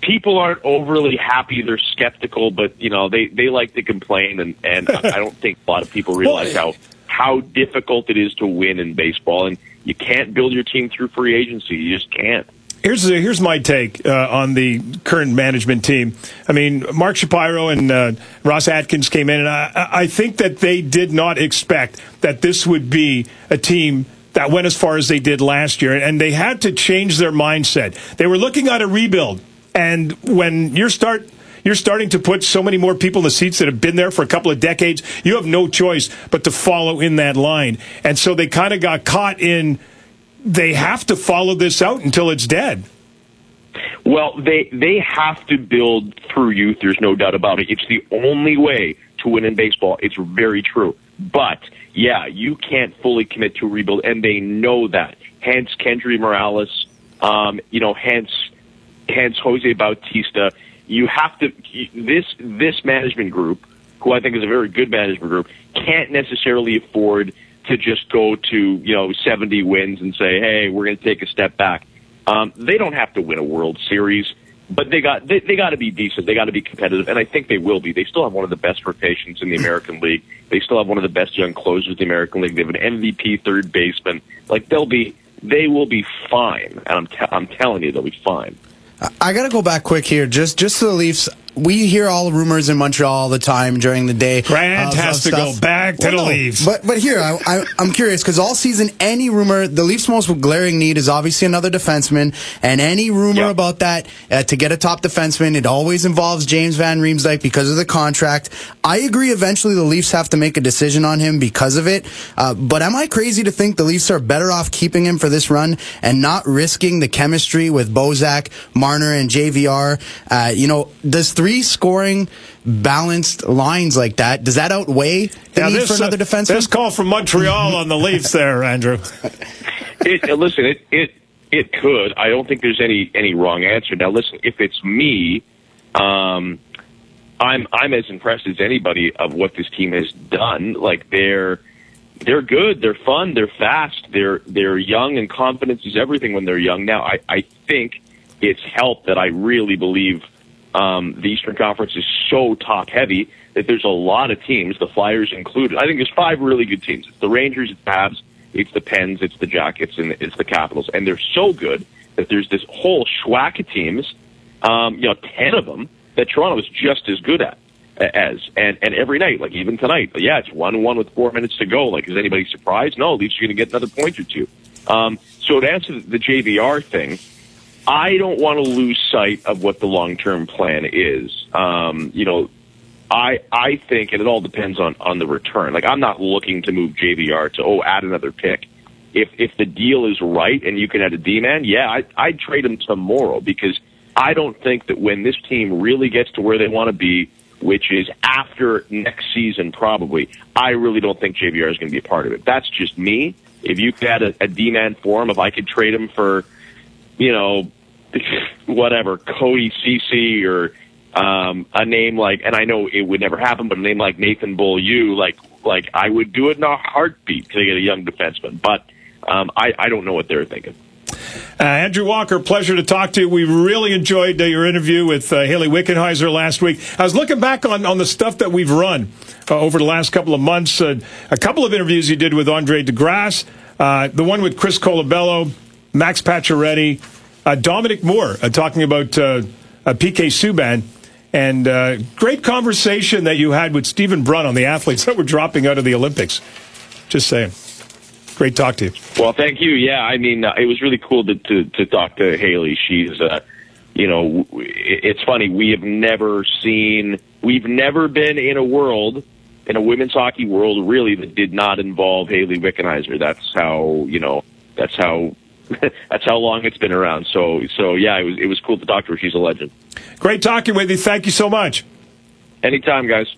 Speaker 26: people aren't overly happy. They're skeptical, but you know they they like to complain, and and I don't think a lot of people realize how how difficult it is to win in baseball, and you can't build your team through free agency. You just can't.
Speaker 4: Here's here's my take uh, on the current management team. I mean, Mark Shapiro and uh, Ross Atkins came in, and I, I think that they did not expect that this would be a team that went as far as they did last year, and they had to change their mindset. They were looking at a rebuild, and when you start you're starting to put so many more people in the seats that have been there for a couple of decades. You have no choice but to follow in that line. And so they kind of got caught in they have to follow this out until it's dead.
Speaker 26: Well, they they have to build through youth. There's no doubt about it. It's the only way to win in baseball. It's very true. But yeah, you can't fully commit to rebuild, and they know that. Hence, Kendry Morales. Um, you know, hence, hence Jose Bautista. You have to this this management group, who I think is a very good management group, can't necessarily afford to just go to you know 70 wins and say, hey, we're going to take a step back. Um, they don't have to win a World Series, but they got they, they got to be decent. They got to be competitive, and I think they will be. They still have one of the best rotations in the American League. They still have one of the best young closers in the American League. They have an MVP third baseman. Like they'll be, they will be fine. And I'm t- I'm telling you, they'll be fine.
Speaker 5: I got to go back quick here, just just to the Leafs. We hear all the rumors in Montreal all the time during the day.
Speaker 4: Grant
Speaker 5: of-
Speaker 4: has
Speaker 5: of
Speaker 4: to go back to
Speaker 5: Well,
Speaker 4: the
Speaker 5: no,
Speaker 4: Leafs.
Speaker 5: But but here, I, I, I'm curious because all season, any rumor, the Leafs' most glaring need is obviously another defenseman, and any rumor about that uh, to get a top defenseman, it always involves James Van Riemsdyk because of the contract. I agree. Eventually, the Leafs have to make a decision on him because of it. Uh, but am I crazy to think the Leafs are better off keeping him for this run and not risking the chemistry with Bozak, Marner, and JVR? Uh, you know, does three scoring balanced lines like that does that outweigh the
Speaker 4: Yeah,
Speaker 5: need
Speaker 4: this,
Speaker 5: for another
Speaker 4: uh,
Speaker 5: defenseman?
Speaker 4: this call from Montreal on the Leafs there, Andrew.
Speaker 26: it, uh, listen, it, it it could. I don't think there's any any wrong answer. Now, listen, if it's me, um, I'm I'm as impressed as anybody of what this team has done. Like they're they're good, they're fun, they're fast, they're they're young, and confidence is everything when they're young. Now, I I think it's helped that I really believe um, the Eastern Conference is so top heavy that there's a lot of teams, the Flyers included. I think there's five really good teams. It's the Rangers, it's the Habs, it's the Pens, it's the Jackets, and it's the Capitals. And they're so good that there's this whole schwack of teams, um, you know, 10 of them that Toronto is just as good at as and and every night like even tonight yeah it's one one with four minutes to go like is anybody surprised no Leafs are going to get another point or two um so to answer the JVR thing I don't want to lose sight of what the long term plan is. Um, you know, I I think, and it all depends on on the return. Like I'm not looking to move JVR to oh add another pick. If if the deal is right and you can add a D man, yeah, I I'd trade him tomorrow because I don't think that when this team really gets to where they want to be, which is after next season probably, I really don't think JVR is going to be a part of it. That's just me. If you could add a, a D man for him, if I could trade him for you know, whatever, Cody Ceci or um, a name like, and I know it would never happen, but a name like Nathan Beaulieu, like, like I would do it in a heartbeat to get a young defenseman. But um, I, I don't know what they're thinking.
Speaker 4: Uh, Andrew Walker, pleasure to talk to you. We really enjoyed uh, your interview with uh, Hayley Wickenheiser last week. I was looking back on, on the stuff that we've run uh, over the last couple of months. Uh, a couple of interviews you did with Andre De Grasse, uh, the one with Chris Colabello, Max Pacioretty, Dominic Moore, uh, talking about uh, uh, PK Subban. And uh, great conversation that you had with Stephen Brunt on the athletes that were dropping out of the Olympics. Just saying. Great talk to you.
Speaker 26: Well, thank you. Yeah, I mean, uh, it was really cool to, to, to talk to Hayley. She's, uh, you know, it's funny. We have never seen, we've never been in a world, in a women's hockey world, really, that did not involve Hayley Wickenheiser. That's how, you know, that's how, that's how long it's been around. So, so yeah, it was, it was cool to talk to her. She's a legend.
Speaker 4: Great talking with you. Thank you so much.
Speaker 26: Anytime, guys.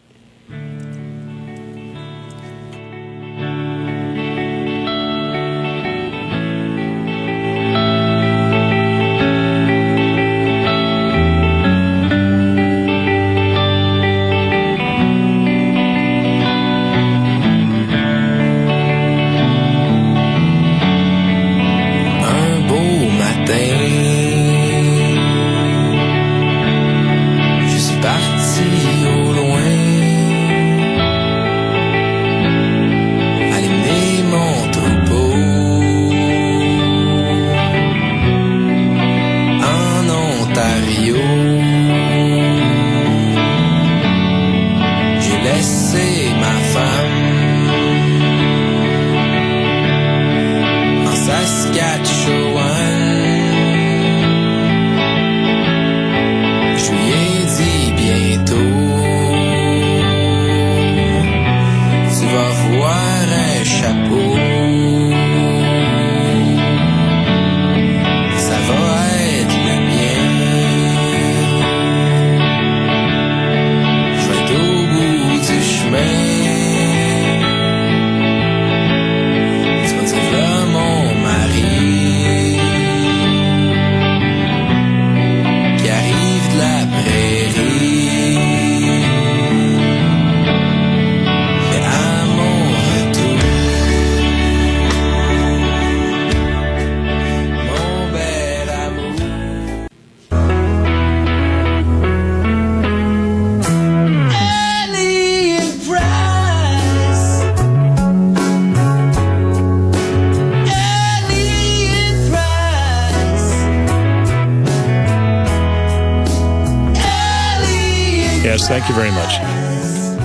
Speaker 4: Yes, thank you very much.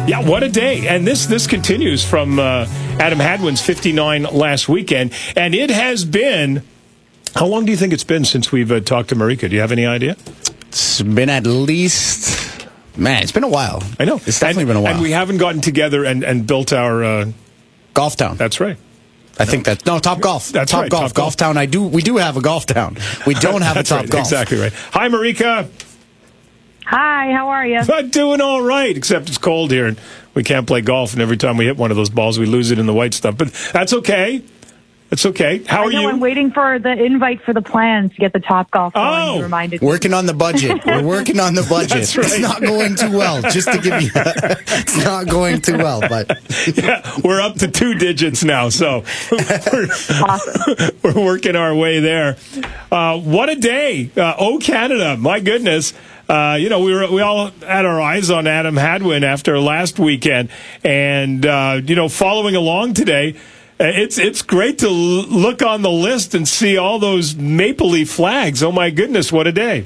Speaker 4: Yeah, what a day. And this this continues from uh, Adam Hadwin's 59 last weekend. And it has been, how long do you think it's been since we've uh, talked to Marika? Do you have any idea?
Speaker 5: It's been at least, man, it's been a while.
Speaker 4: I know.
Speaker 5: It's definitely
Speaker 4: and,
Speaker 5: been a while.
Speaker 4: And we haven't gotten together and, and built our uh,
Speaker 5: golf town.
Speaker 4: That's right.
Speaker 5: I think that no top golf.
Speaker 4: That's
Speaker 5: top
Speaker 4: right,
Speaker 5: golf.
Speaker 4: Top
Speaker 5: golf
Speaker 4: Golf.
Speaker 5: town. I do. We do have a golf town. We don't have a top
Speaker 4: right,
Speaker 5: golf.
Speaker 4: Exactly right. Hi, Marika.
Speaker 28: Hi, how are you?
Speaker 4: I'm doing all right, except it's cold here and we can't play golf. And every time we hit one of those balls, we lose it in the white stuff. But that's okay. It's okay. How
Speaker 28: I
Speaker 4: are
Speaker 28: know,
Speaker 4: you?
Speaker 28: I'm waiting for the invite for the plans to get the top golf going.
Speaker 4: Oh!
Speaker 28: You reminded me.
Speaker 5: Working on the budget. We're working on the budget.
Speaker 4: That's right.
Speaker 5: It's not going too well. Just to give you, it's not going too well. But
Speaker 4: yeah, we're up to two digits now, so we're, we're working our way there. Uh, what a day! Uh, oh, Canada! My goodness. Uh, you know, we were we all had our eyes on Adam Hadwin after last weekend, and uh, you know, following along today, uh, it's it's great to look on the list and see all those maple leaf flags. Oh my goodness, what a day!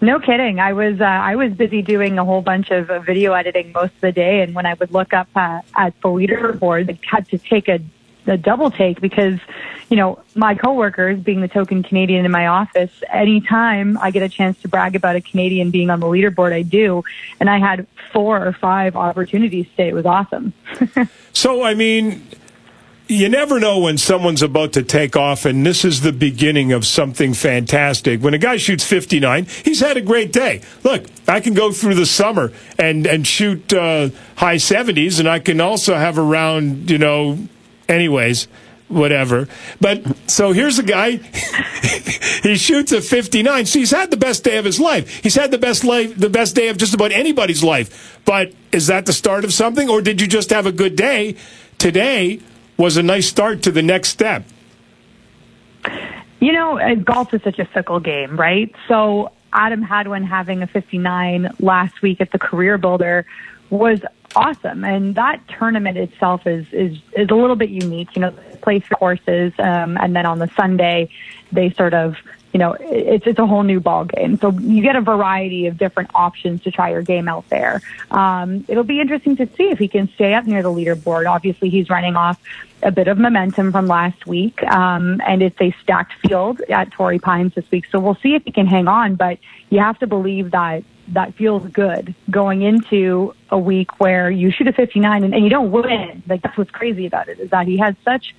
Speaker 28: No kidding. I was uh, I was busy doing a whole bunch of uh, video editing most of the day, and when I would look up uh, at the leaderboard, I had to take a, a double take because, you know, my coworkers, being the token Canadian in my office, anytime I get a chance to brag about a Canadian being on the leaderboard, I do, and I had four or five opportunities today. It was awesome.
Speaker 4: So, I mean, you never know when someone's about to take off, and this is the beginning of something fantastic. When a guy shoots 59, he's had a great day. Look, I can go through the summer and, and shoot uh, high 70s, and I can also have around, you know, anyways, whatever. But so here's a guy, he shoots a 59. So he's had the best day of his life. He's had the best life, the best day of just about anybody's life. But is that the start of something, or did you just have a good day? Today was a nice start to the next step.
Speaker 28: You know, uh, golf is such a fickle game, right? So Adam Hadwin having a 59 last week at the Career Builder was awesome, and that tournament itself is is is a little bit unique. You know, play three courses, um, and then on the Sunday they sort of you know, it's it's a whole new ball game. So you get a variety of different options to try your game out there. Um, it'll be interesting to see if he can stay up near the leaderboard. Obviously, he's running off a bit of momentum from last week, um, and it's a stacked field at Torrey Pines this week. So we'll see if he can hang on. But you have to believe that that feels good going into a week where you shoot a 59 and, and you don't win. Like that's what's crazy about it is that he has such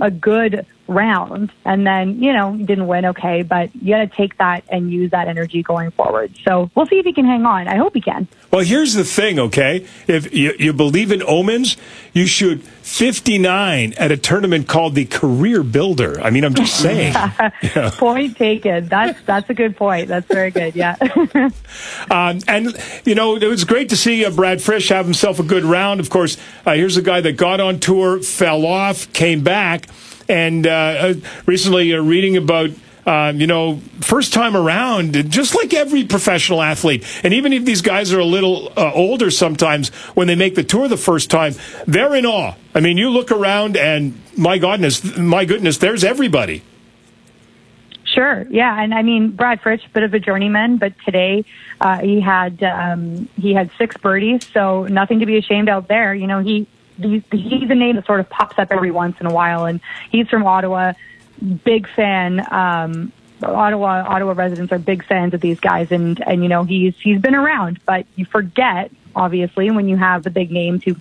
Speaker 28: a good round and then, you know, didn't win. Okay. But you got to take that and use that energy going forward. So we'll see if he can hang on. I hope he can.
Speaker 4: Well, here's the thing, okay? If you, you believe in omens, you shoot 59 at a tournament called the Career Builder. I mean, I'm just saying. Yeah.
Speaker 28: Point taken. That's, that's a good point. That's very good. Yeah.
Speaker 4: Um, and, you know, it was great to see uh, Brad Fritsch have himself a good round. Of course, uh, here's a guy that got on tour, fell off, came back, and uh, uh, recently uh, reading about. Um, you know, first time around, just like every professional athlete, and even if these guys are a little uh, older sometimes, when they make the tour the first time, they're in awe. I mean, you look around, and my goodness, my goodness, there's everybody.
Speaker 28: Sure. Yeah, and I mean Brad Fritsch, bit of a journeyman, but today uh, he had um, he had six birdies, so nothing to be ashamed out there. You know, he he- he's a name that sort of pops up every once in a while, and he's from Ottawa. Big fan. Um, Ottawa Ottawa residents are big fans of these guys, and and you know he's he's been around, but you forget obviously when you have the big names who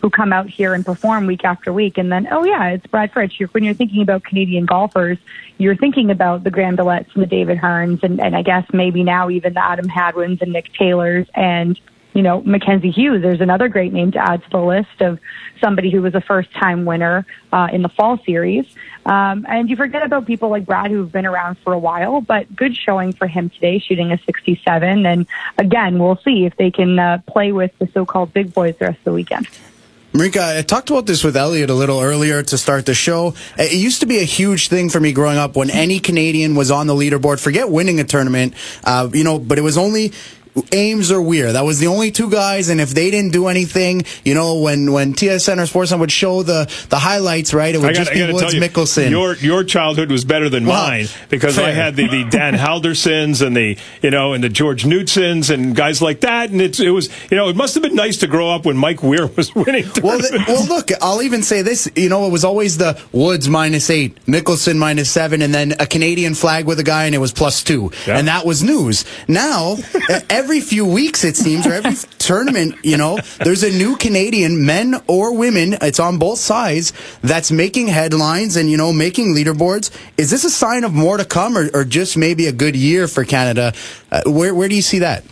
Speaker 28: who come out here and perform week after week, and then oh yeah, it's Brad Fritsch. You're, when you're thinking about Canadian golfers, you're thinking about the Graham DeLaets and the David Hearns, and and I guess maybe now even the Adam Hadwins and Nick Taylors and you know, Mackenzie Hughes. There's another great name to add to the list of somebody who was a first time winner uh, in the fall series. Um, and you forget about people like Brad who've been around for a while, but good showing for him today, shooting a 67. And again, we'll see if they can uh, play with the so called big boys the rest of the weekend.
Speaker 5: Marika, I talked about this with Elliott a little earlier to start the show. It used to be a huge thing for me growing up when any Canadian was on the leaderboard. Forget winning a tournament, uh, you know, but it was only Ames or Weir. That was the only two guys, and if they didn't do anything, you know, when when TSN or Sportsnet would show the the highlights, right, it would just
Speaker 4: gotta, I
Speaker 5: be Woods,
Speaker 4: you,
Speaker 5: Mickelson.
Speaker 4: your your childhood was better than
Speaker 5: Well,
Speaker 4: mine because I had the, the Dan Halldorsons and the you know and the George Knutsons and guys like that, and it's it was you know it must have been nice to grow up when Mike Weir was winning.
Speaker 5: Well, th- well, look, I'll even say this. You know, it was always the Woods minus eight, Mickelson minus seven, and then a Canadian flag with a guy, and it was plus two, and that was news. Now, every few weeks, it seems, or every tournament, you know, there's a new Canadian, men or women. It's on both sides that's making headlines and you know making leaderboards. Is this a sign of more to come, or, or just maybe a good year for Canada? Uh, where where do you see that?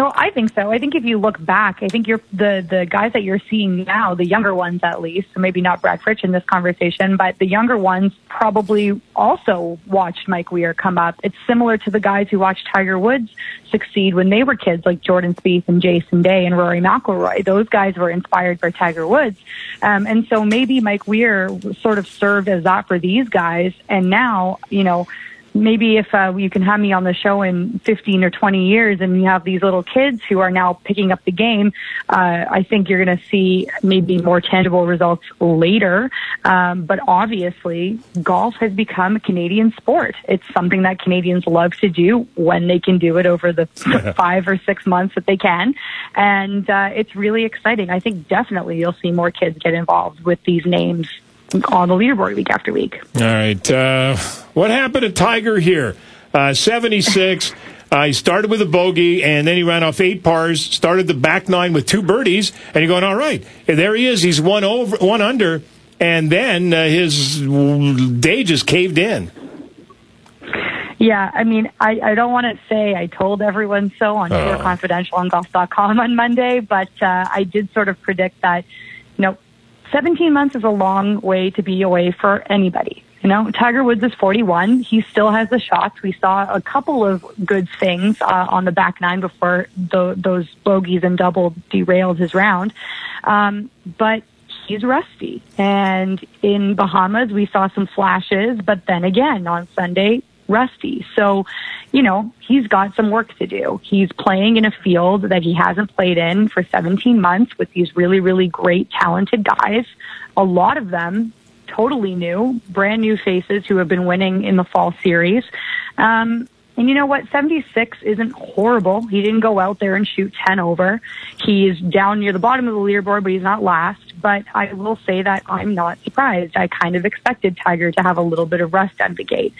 Speaker 28: No, I think so. I think if you look back, I think you're the the guys that you're seeing now, the younger ones at least, maybe not Brad Fritsch in this conversation, but the younger ones probably also watched Mike Weir come up. It's similar to the guys who watched Tiger Woods succeed when they were kids, like Jordan Spieth and Jason Day and Rory McIlroy. Those guys were inspired by Tiger Woods, um, and so maybe Mike Weir sort of served as that for these guys. And now, you know maybe if uh, you can have me on the show in 15 or 20 years and you have these little kids who are now picking up the game, uh, I think you're going to see maybe more tangible results later. Um, but obviously, golf has become a Canadian sport. It's something that Canadians love to do when they can do it over the five or six months that they can. And uh, it's really exciting. I think definitely you'll see more kids get involved with these names on the leaderboard week after week.
Speaker 4: All right. Uh, what happened to Tiger here? Uh, 76. Uh, he started with a bogey, and then he ran off eight pars, started the back nine with two birdies, and you're going, all right. And there he is. He's one over, one under, and then uh, his day just caved in.
Speaker 28: Yeah, I mean, I, I don't want to say I told everyone so on
Speaker 4: Oh.
Speaker 28: Tour Confidential on golf.com on Monday, but uh, I did sort of predict that, 17 months is a long way to be away for anybody. You know, Tiger Woods is 41. He still has the shots. We saw a couple of good things uh, on the back nine before tho- those bogeys and double derailed his round. Um, but he's rusty. And in Bahamas, we saw some flashes, but then again on Sunday, rusty. So, you know, he's got some work to do. He's playing in a field that he hasn't played in for 17 months with these really, really great, talented guys. A lot of them totally new, brand new faces who have been winning in the fall series. Um, and you know what? 76 isn't horrible. He didn't go out there and shoot 10 over. He's down near the bottom of the leaderboard, but he's not last. But I will say that I'm not surprised. I kind of expected Tiger to have a little bit of rust of the gate.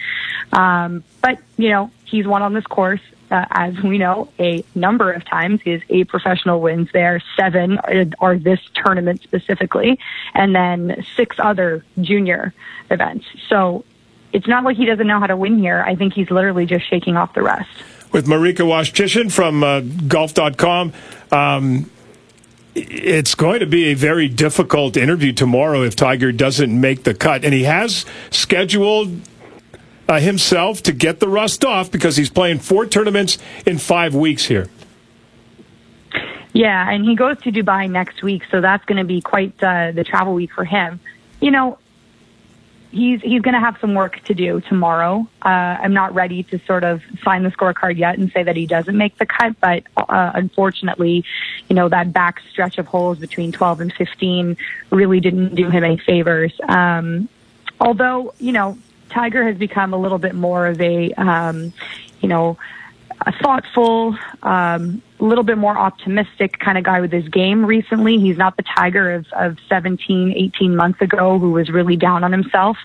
Speaker 28: Um, but, you know, he's won on this course. Uh, as we know, a number of times. Has eight professional wins there. Seven are, are this tournament specifically, and then six other junior events. So it's not like he doesn't know how to win here. I think he's literally just shaking off the rust.
Speaker 4: with Marika Waschyshyn from uh, golf.com. Um, it's going to be a very difficult interview tomorrow if Tiger doesn't make the cut. And he has scheduled uh, himself to get the rust off because he's playing four tournaments in five weeks here.
Speaker 28: Yeah, and he goes to Dubai next week, so that's going to be quite uh, the travel week for him. You know, he's he's going to have some work to do tomorrow. Uh, I'm not ready to sort of sign the scorecard yet and say that he doesn't make the cut, but uh, unfortunately, you know that back stretch of holes between 12 and 15 really didn't do him any favors. Um, although you know Tiger has become a little bit more of a um, you know a thoughtful, um, a little bit more optimistic kind of guy with his game recently. He's not the Tiger of, of 17, 18 months ago who was really down on himself.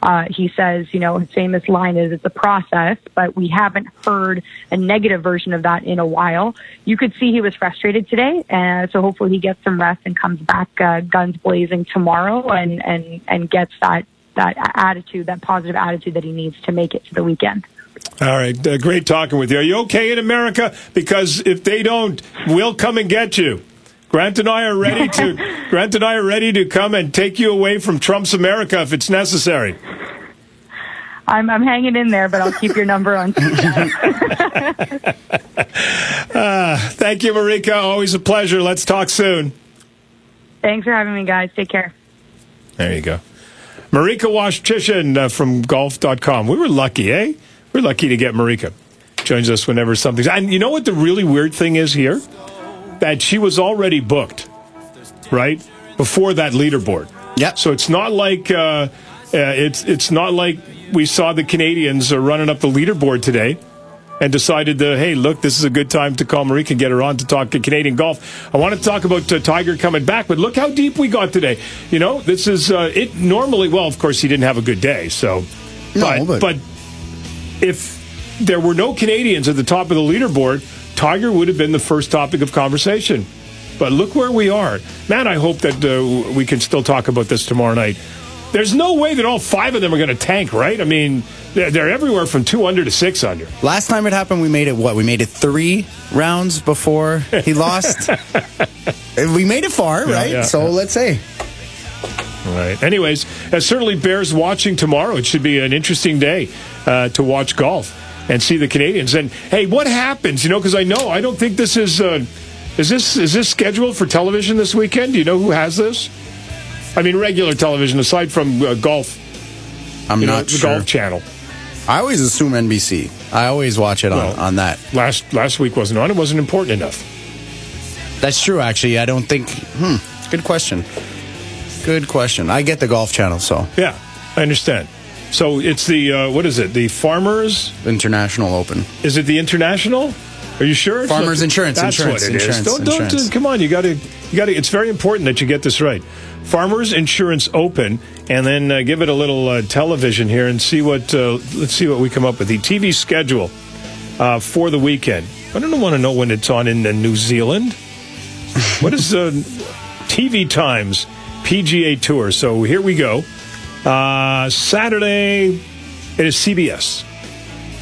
Speaker 28: Uh, he says, you know, his famous line is, it's a process, but we haven't heard a negative version of that in a while. You could see he was frustrated today, and so hopefully he gets some rest and comes back uh, guns blazing tomorrow and, and, and gets that, that attitude, that positive attitude that he needs to make it to the weekend.
Speaker 4: All right, uh, great talking with you. Are you okay in America? Because if they don't, we'll come and get you. Grant and I are ready to. Grant and I are ready to come and take you away from Trump's America if it's necessary.
Speaker 28: I'm, I'm hanging in there, but I'll keep your number on.
Speaker 4: Uh, thank you, Marika. Always a pleasure. Let's talk soon.
Speaker 28: Thanks for having me, guys. Take care.
Speaker 4: There you go. Marika Waschyshyn uh, from golf.com. We were lucky, eh? We are lucky to get Marika. joins us whenever something's. And you know what the really weird thing is here? That she was already booked, right? Before that leaderboard.
Speaker 5: Yeah.
Speaker 4: So it's not like uh, uh, it's it's not like we saw the Canadians are running up the leaderboard today and decided that hey, look, this is a good time to call Marika and get her on to talk to Canadian golf. I want to talk about uh, Tiger coming back, but look how deep we got today. You know, this is uh, it. Normally, well, of course, he didn't have a good day, so.
Speaker 5: No, but-
Speaker 4: but if there were no Canadians at the top of the leaderboard, Tiger would have been the first topic of conversation. But look where we are. Man, I hope that uh, we can still talk about this tomorrow night. There's no way that all five of them are going to tank, right? I mean, they're, they're everywhere from two under to six under.
Speaker 5: Last time it happened, we made it what? We made it three rounds before he lost. we made it far,
Speaker 4: Yeah,
Speaker 5: right?
Speaker 4: yeah,
Speaker 5: so
Speaker 4: yeah.
Speaker 5: let's say.
Speaker 4: Right. Anyways, it certainly bears watching tomorrow. It should be an interesting day uh, to watch golf and see the Canadians. And hey, what happens? You know, because I know I don't think this is uh, is this is this scheduled for television this weekend? Do you know who has this? I mean, regular television aside from uh, golf.
Speaker 5: I'm
Speaker 4: you know,
Speaker 5: not sure.
Speaker 4: golf channel.
Speaker 5: I always assume NBC. I always watch it on,
Speaker 4: Well,
Speaker 5: on that.
Speaker 4: Last last week wasn't on. It wasn't important enough.
Speaker 5: That's true, actually. I don't think. Hmm. Good question. Good question. I get the golf channel, so.
Speaker 4: Yeah, I understand. So it's the uh, what is it? The Farmers
Speaker 5: International Open.
Speaker 4: Is it the international? Are you sure? It's
Speaker 5: Farmers
Speaker 4: not-
Speaker 5: Insurance,
Speaker 4: That's
Speaker 5: insurance,
Speaker 4: what it is.
Speaker 5: insurance,
Speaker 4: Don't, don't,
Speaker 5: insurance.
Speaker 4: come on. You got to, you got to. It's very important that you get this right. Farmers Insurance Open, and then uh, give it a little uh, television here and see what. Uh, let's see what we come up with. The TV schedule uh, for the weekend. I don't want to know when it's on in uh, New Zealand. what is uh, TV times PGA Tour? So here we go. Uh, Saturday, it is CBS.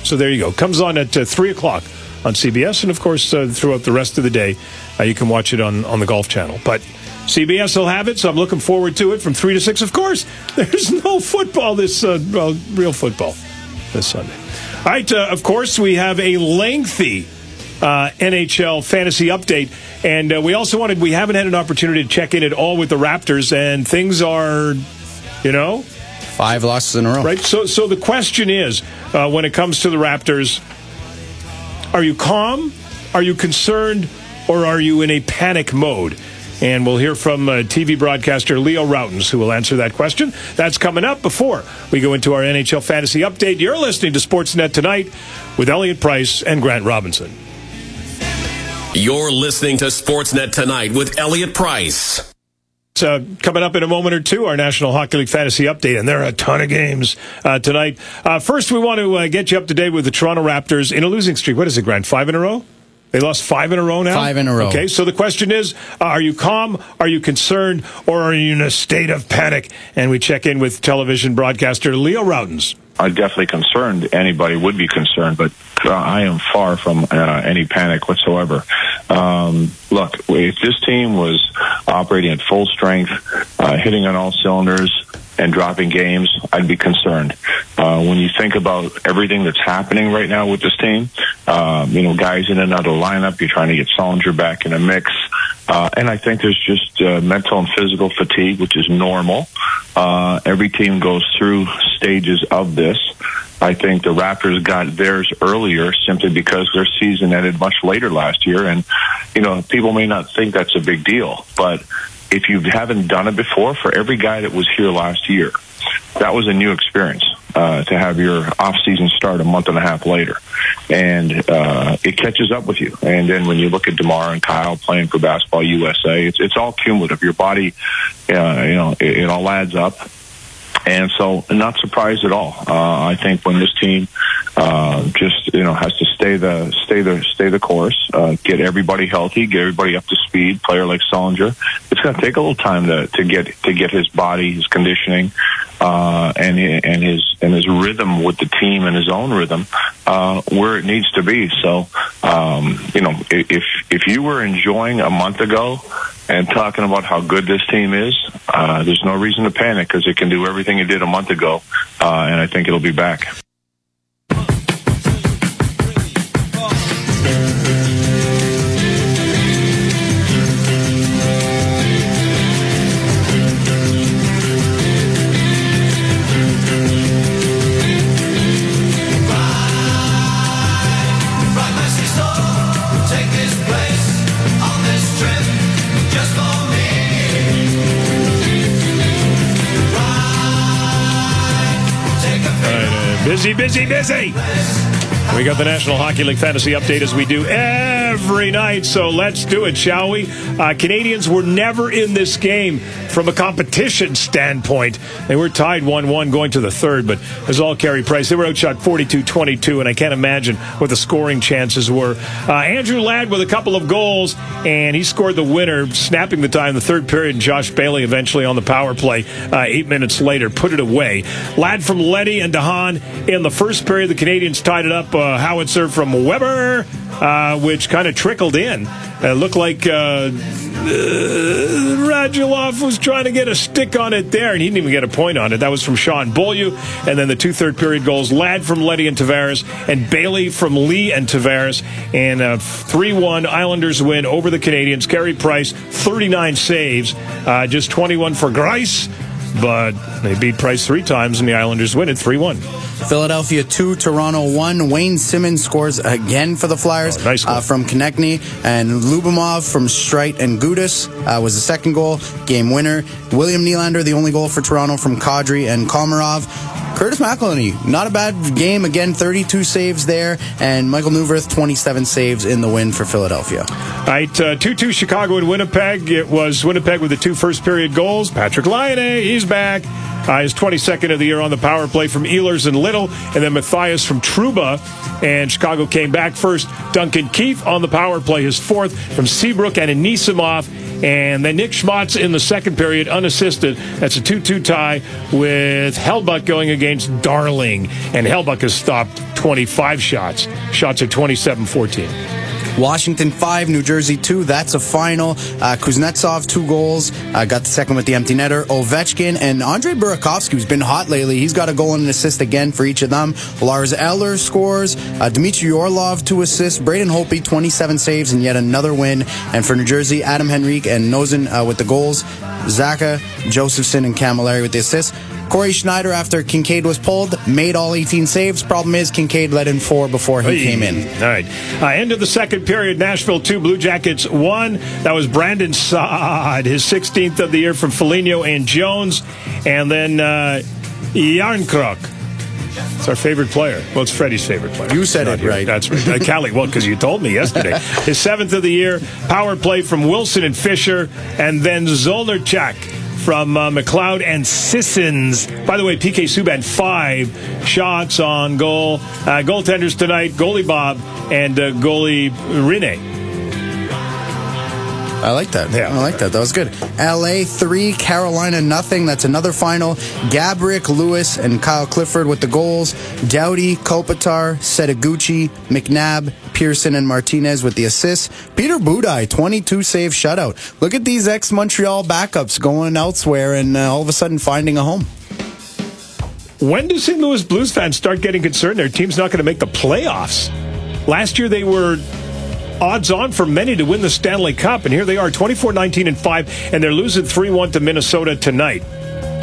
Speaker 4: So there you go. Comes on at uh, 3 o'clock on CBS. And of course, uh, throughout the rest of the day, uh, you can watch it on, on the Golf Channel. But CBS will have it, so I'm looking forward to it from 3 to 6. Of course, there's no football this, uh, well, real football this Sunday. All right, uh, of course, we have a lengthy uh, NHL fantasy update. And we also wanted, we haven't had an opportunity to check in at all with the Raptors, and things are, you know,
Speaker 5: Five losses in a row.
Speaker 4: Right. So, so the question is, uh, when it comes to the Raptors, are you calm? Are you concerned? Or are you in a panic mode? And we'll hear from uh, TV broadcaster Leo Rautins, who will answer that question. That's coming up before we go into our NHL fantasy update. You're listening to Sportsnet tonight with Elliott Price and Grant Robinson.
Speaker 1: You're listening to Sportsnet tonight with Elliott Price.
Speaker 4: Uh, coming up in a moment or two, our National Hockey League fantasy update, and there are a ton of games uh, tonight. Uh, first, we want to uh, get you up to date with the Toronto Raptors in a losing streak. What is it, Grant? Five in a row? They lost five in a row now?
Speaker 5: Five in a row.
Speaker 4: Okay, so the question is uh, are you calm, are you concerned, or are you in a state of panic? And we check in with television broadcaster Leo Rautins.
Speaker 29: I'm definitely concerned. Anybody would be concerned, but uh, I am far from uh, any panic whatsoever. Um, look, if this team was operating at full strength, uh, hitting on all cylinders, and dropping games, I'd be concerned. Uh, when you think about everything that's happening right now with this team, um, you know, guys in and out of lineup, you're trying to get Sullinger back in a mix. Uh, and I think there's just uh, mental and physical fatigue, which is normal. Uh, every team goes through stages of this. I think the Raptors got theirs earlier simply because their season ended much later last year. And, you know, people may not think that's a big deal, but if you haven't done it before, for every guy that was here last year, that was a new experience uh, to have your off season start a month and a half later, and uh, it catches up with you. And then when you look at Demar and Kyle playing for Basketball USA, it's it's all cumulative. Your body, uh, you know, it, it all adds up. And so, not surprised at all. Uh, I think when this team uh, just you know has to stay the stay the stay the course, uh, get everybody healthy, get everybody up to speed. Player like Sullinger, it's going to take a little time to to get to get his body, his conditioning, uh, and and his and his rhythm with the team and his own rhythm uh, where it needs to be. So, um, you know, if if you were enjoying a month ago and talking about how good this team is, uh, there's no reason to panic because it can do everything it did a month ago, uh, and I think it'll be back.
Speaker 4: Busy, busy, busy. We got the National Hockey League Fantasy Update as we do every night, so let's do it, shall we? Uh, Canadiens were never in this game from a competition standpoint. They were tied 1 1 going to the third, but as all Carey Price, they were outshot 42 22, and I can't imagine what the scoring chances were. Uh, Andrew Ladd with a couple of goals, and he scored the winner, snapping the tie in the third period, and Josh Bailey eventually on the power play uh, eight minutes later put it away. Ladd from Leddy and DeHaan in the first period, the Canadiens tied it up. Uh, howitzer from Weber, uh, which kind of trickled in. It looked like uh, Radulov was trying to get a stick on it there, and he didn't even get a point on it. That was from Sean Beaulieu. And then the two third period goals Ladd from Leddy and Tavares, and Bailey from Lee and Tavares. And a 3 1 Islanders win over the Canadiens. Carey Price, 39 saves, uh, just 21 for Greiss. But they beat Price three times, and the Islanders win it 3 1.
Speaker 5: Philadelphia 2, Toronto 1. Wayne Simmonds scores again for the Flyers
Speaker 4: Oh, nice
Speaker 5: uh, from Konecny. And Lubomov from Streit and Gudas uh, was the second goal, game winner. William Nylander, the only goal for Toronto from Kadri and Komarov. Curtis McElhinney, not a bad game. Again, 32 saves there. And Michal Neuvirth, 27 saves in the win for Philadelphia.
Speaker 4: All right, uh, 2 2 Chicago and Winnipeg. It was Winnipeg with the two first period goals. Patrik Laine, he's back. Uh, his 22nd of the year on the power play from Ehlers and Little, and then Matthias from Trouba. And Chicago came back first. Duncan Keith on the power play, his fourth from Seabrook and Anisimov. And then Nick Schmaltz in the second period, unassisted. That's a 2 2 tie with Hellebuyck going against Darling. And Hellebuyck has stopped 25 shots. Shots at 27 14.
Speaker 5: Washington 5, New Jersey 2. That's a final. Uh, Kuznetsov, two goals. Uh, got the second with the empty netter. Ovechkin and Andre Burakovsky, who's been hot lately. He's got a goal and an assist again for each of them. Lars Eller scores. Uh, Dmitry Orlov, two assists. Braden Holtby, 27 saves and yet another win. And for New Jersey, Adam Henrique and Nozen uh, with the goals. Zajac, Josefson, and Camilleri with the assists. Cory Schneider, after Kinkaid was pulled, made all 18 saves. Problem is, Kinkaid let in four before he
Speaker 4: Hey.
Speaker 5: came in.
Speaker 4: All right. Uh, end of the second period. Nashville 2, Blue Jackets 1. That was Brandon Saad, his 16th of the year from Foligno and Jones. And then uh. It's our favorite player. Well, it's Freddie's favorite player.
Speaker 5: You said
Speaker 4: Not
Speaker 5: it
Speaker 4: here.
Speaker 5: right.
Speaker 4: That's right. Uh, Callie, well, because you told me yesterday. His seventh of the year. Power play from Wilson and Fisher. And then Zolnierczyk from uh, McLeod and Sissons. By the way, PK Subban, five shots on goal. Uh, goaltenders tonight, goalie Bob and uh, goalie Rene.
Speaker 5: I like that. Yeah. I like that. That was good. LA 3, Carolina nothing. That's another final. Gaborik, Lewis, and Kyle Clifford with the goals. Doughty, Kopitar, Setoguchi, McNabb, Pearson, and Martinez with the assists. Peter Budaj, 22 save shutout. Look at these ex Montreal backups going elsewhere and uh, all of a sudden finding a home.
Speaker 4: When do St. Louis Blues fans start getting concerned their team's not going to make the playoffs? Last year they were odds on for many to win the Stanley Cup, and here they are 24 19 and 5, and they're losing 3 1 to Minnesota tonight.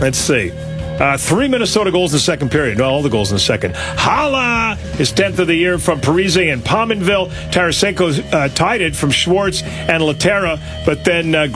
Speaker 4: Let's see. Uh, three Minnesota goals in the second period. No, all the goals in the second. Haula is 10th of the year from Parise and Pominville. Tarasenko uh, tied it from Schwartz and Lehtera. But then uh,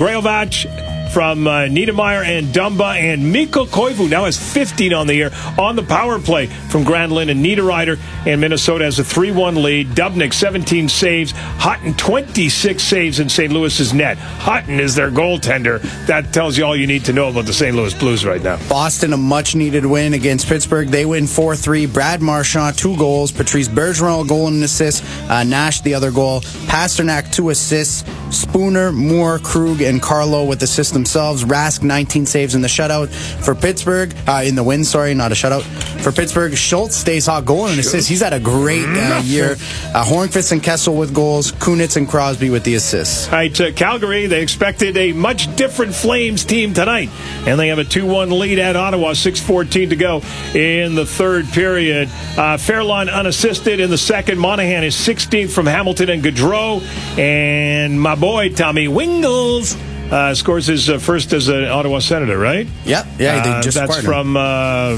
Speaker 4: from uh, Niedermeyer and Dumba and Mikko Koivu now has 15 on the year on the power play from Granlund and Niederreiter. And Minnesota has a 3 1 lead. Dubnyk, 17 saves. Hutton, 26 saves in St. Louis's net. Hutton is their goaltender. That tells you all you need to know about the St. Louis Blues right now.
Speaker 5: Boston, a much needed win against Pittsburgh. They win 4 3. Brad Marchand, two goals. Patrice Bergeron, a goal and an assist. Uh, Nash, the other goal. Pastrnak, two assists. Spooner, Moore, Krug, and Carlo with assists themselves. Rask, 19 saves in the shutout. For Pittsburgh, uh, in the win, sorry, not a shutout. For Pittsburgh, Schultz stays hot, goal and an assist. He's had a great uh, year. Uh, Hornqvist and Kessel with goals. Kunitz and Crosby with the assists.
Speaker 4: All right, uh, Calgary, they expected a much different Flames team tonight. And they have a 2 1 lead at Ottawa, 6.14 to go in the third period. Uh, Ferland unassisted in the second. Monahan is 16th from Hamilton and Gaudreau. And my boy, Tommy Wingels. Uh, scores his uh, first as an Ottawa Senator, right?
Speaker 5: Yep. Yeah, they
Speaker 4: Uh, That's from uh,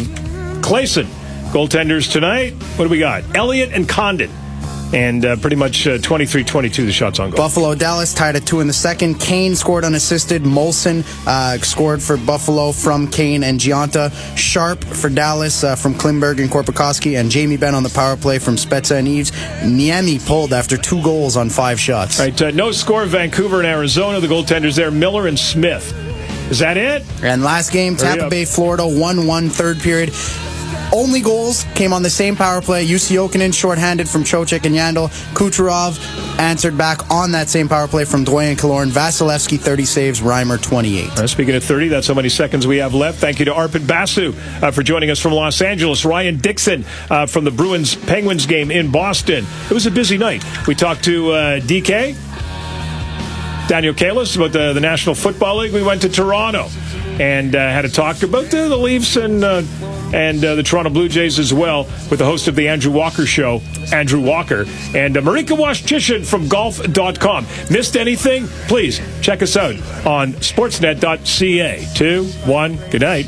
Speaker 4: Claesson. Goaltenders tonight. What do we got? Elliott and Condon. And uh, pretty much 23-22 the shots on goal.
Speaker 5: Buffalo Dallas tied at two in the second. Kane scored unassisted. Moulson uh, scored for Buffalo from Kane and Gionta. Sharp for Dallas uh, from Klingberg and Korpikoski. And Jamie Benn on the power play from Spezza and Eaves. Niemi pulled after two goals on five shots.
Speaker 4: All right, uh, no score Vancouver and Arizona. The goaltenders there, Miller and Smith. Is that it?
Speaker 5: And last game,
Speaker 4: Hurry
Speaker 5: Tampa
Speaker 4: up.
Speaker 5: Bay, Florida, 1 1 third period. Only goals came on the same power play. Jussi Jokinen shorthanded from Trocheck and Yandel. Kucherov answered back on that same power play from Dwayne Killorn. Vasilevskiy 30 saves. Reimer 28.
Speaker 4: Uh, speaking of 30, that's how many seconds we have left. Thank you to Arpon Basu uh, for joining us from Los Angeles. Ryan Dixon uh, from the Bruins Penguins game in Boston. It was a busy night. We talked to uh, DK, Daniel Kalles about the, the National Football League. We went to Toronto and uh, had a talk about the, the Leafs and uh, and uh, the Toronto Blue Jays as well with the host of the Andrew Walker Show, Andrew Walker, and uh, Marika Waschyshyn from golf.com. Missed anything? Please check us out on sportsnet.ca. Two, one, good night.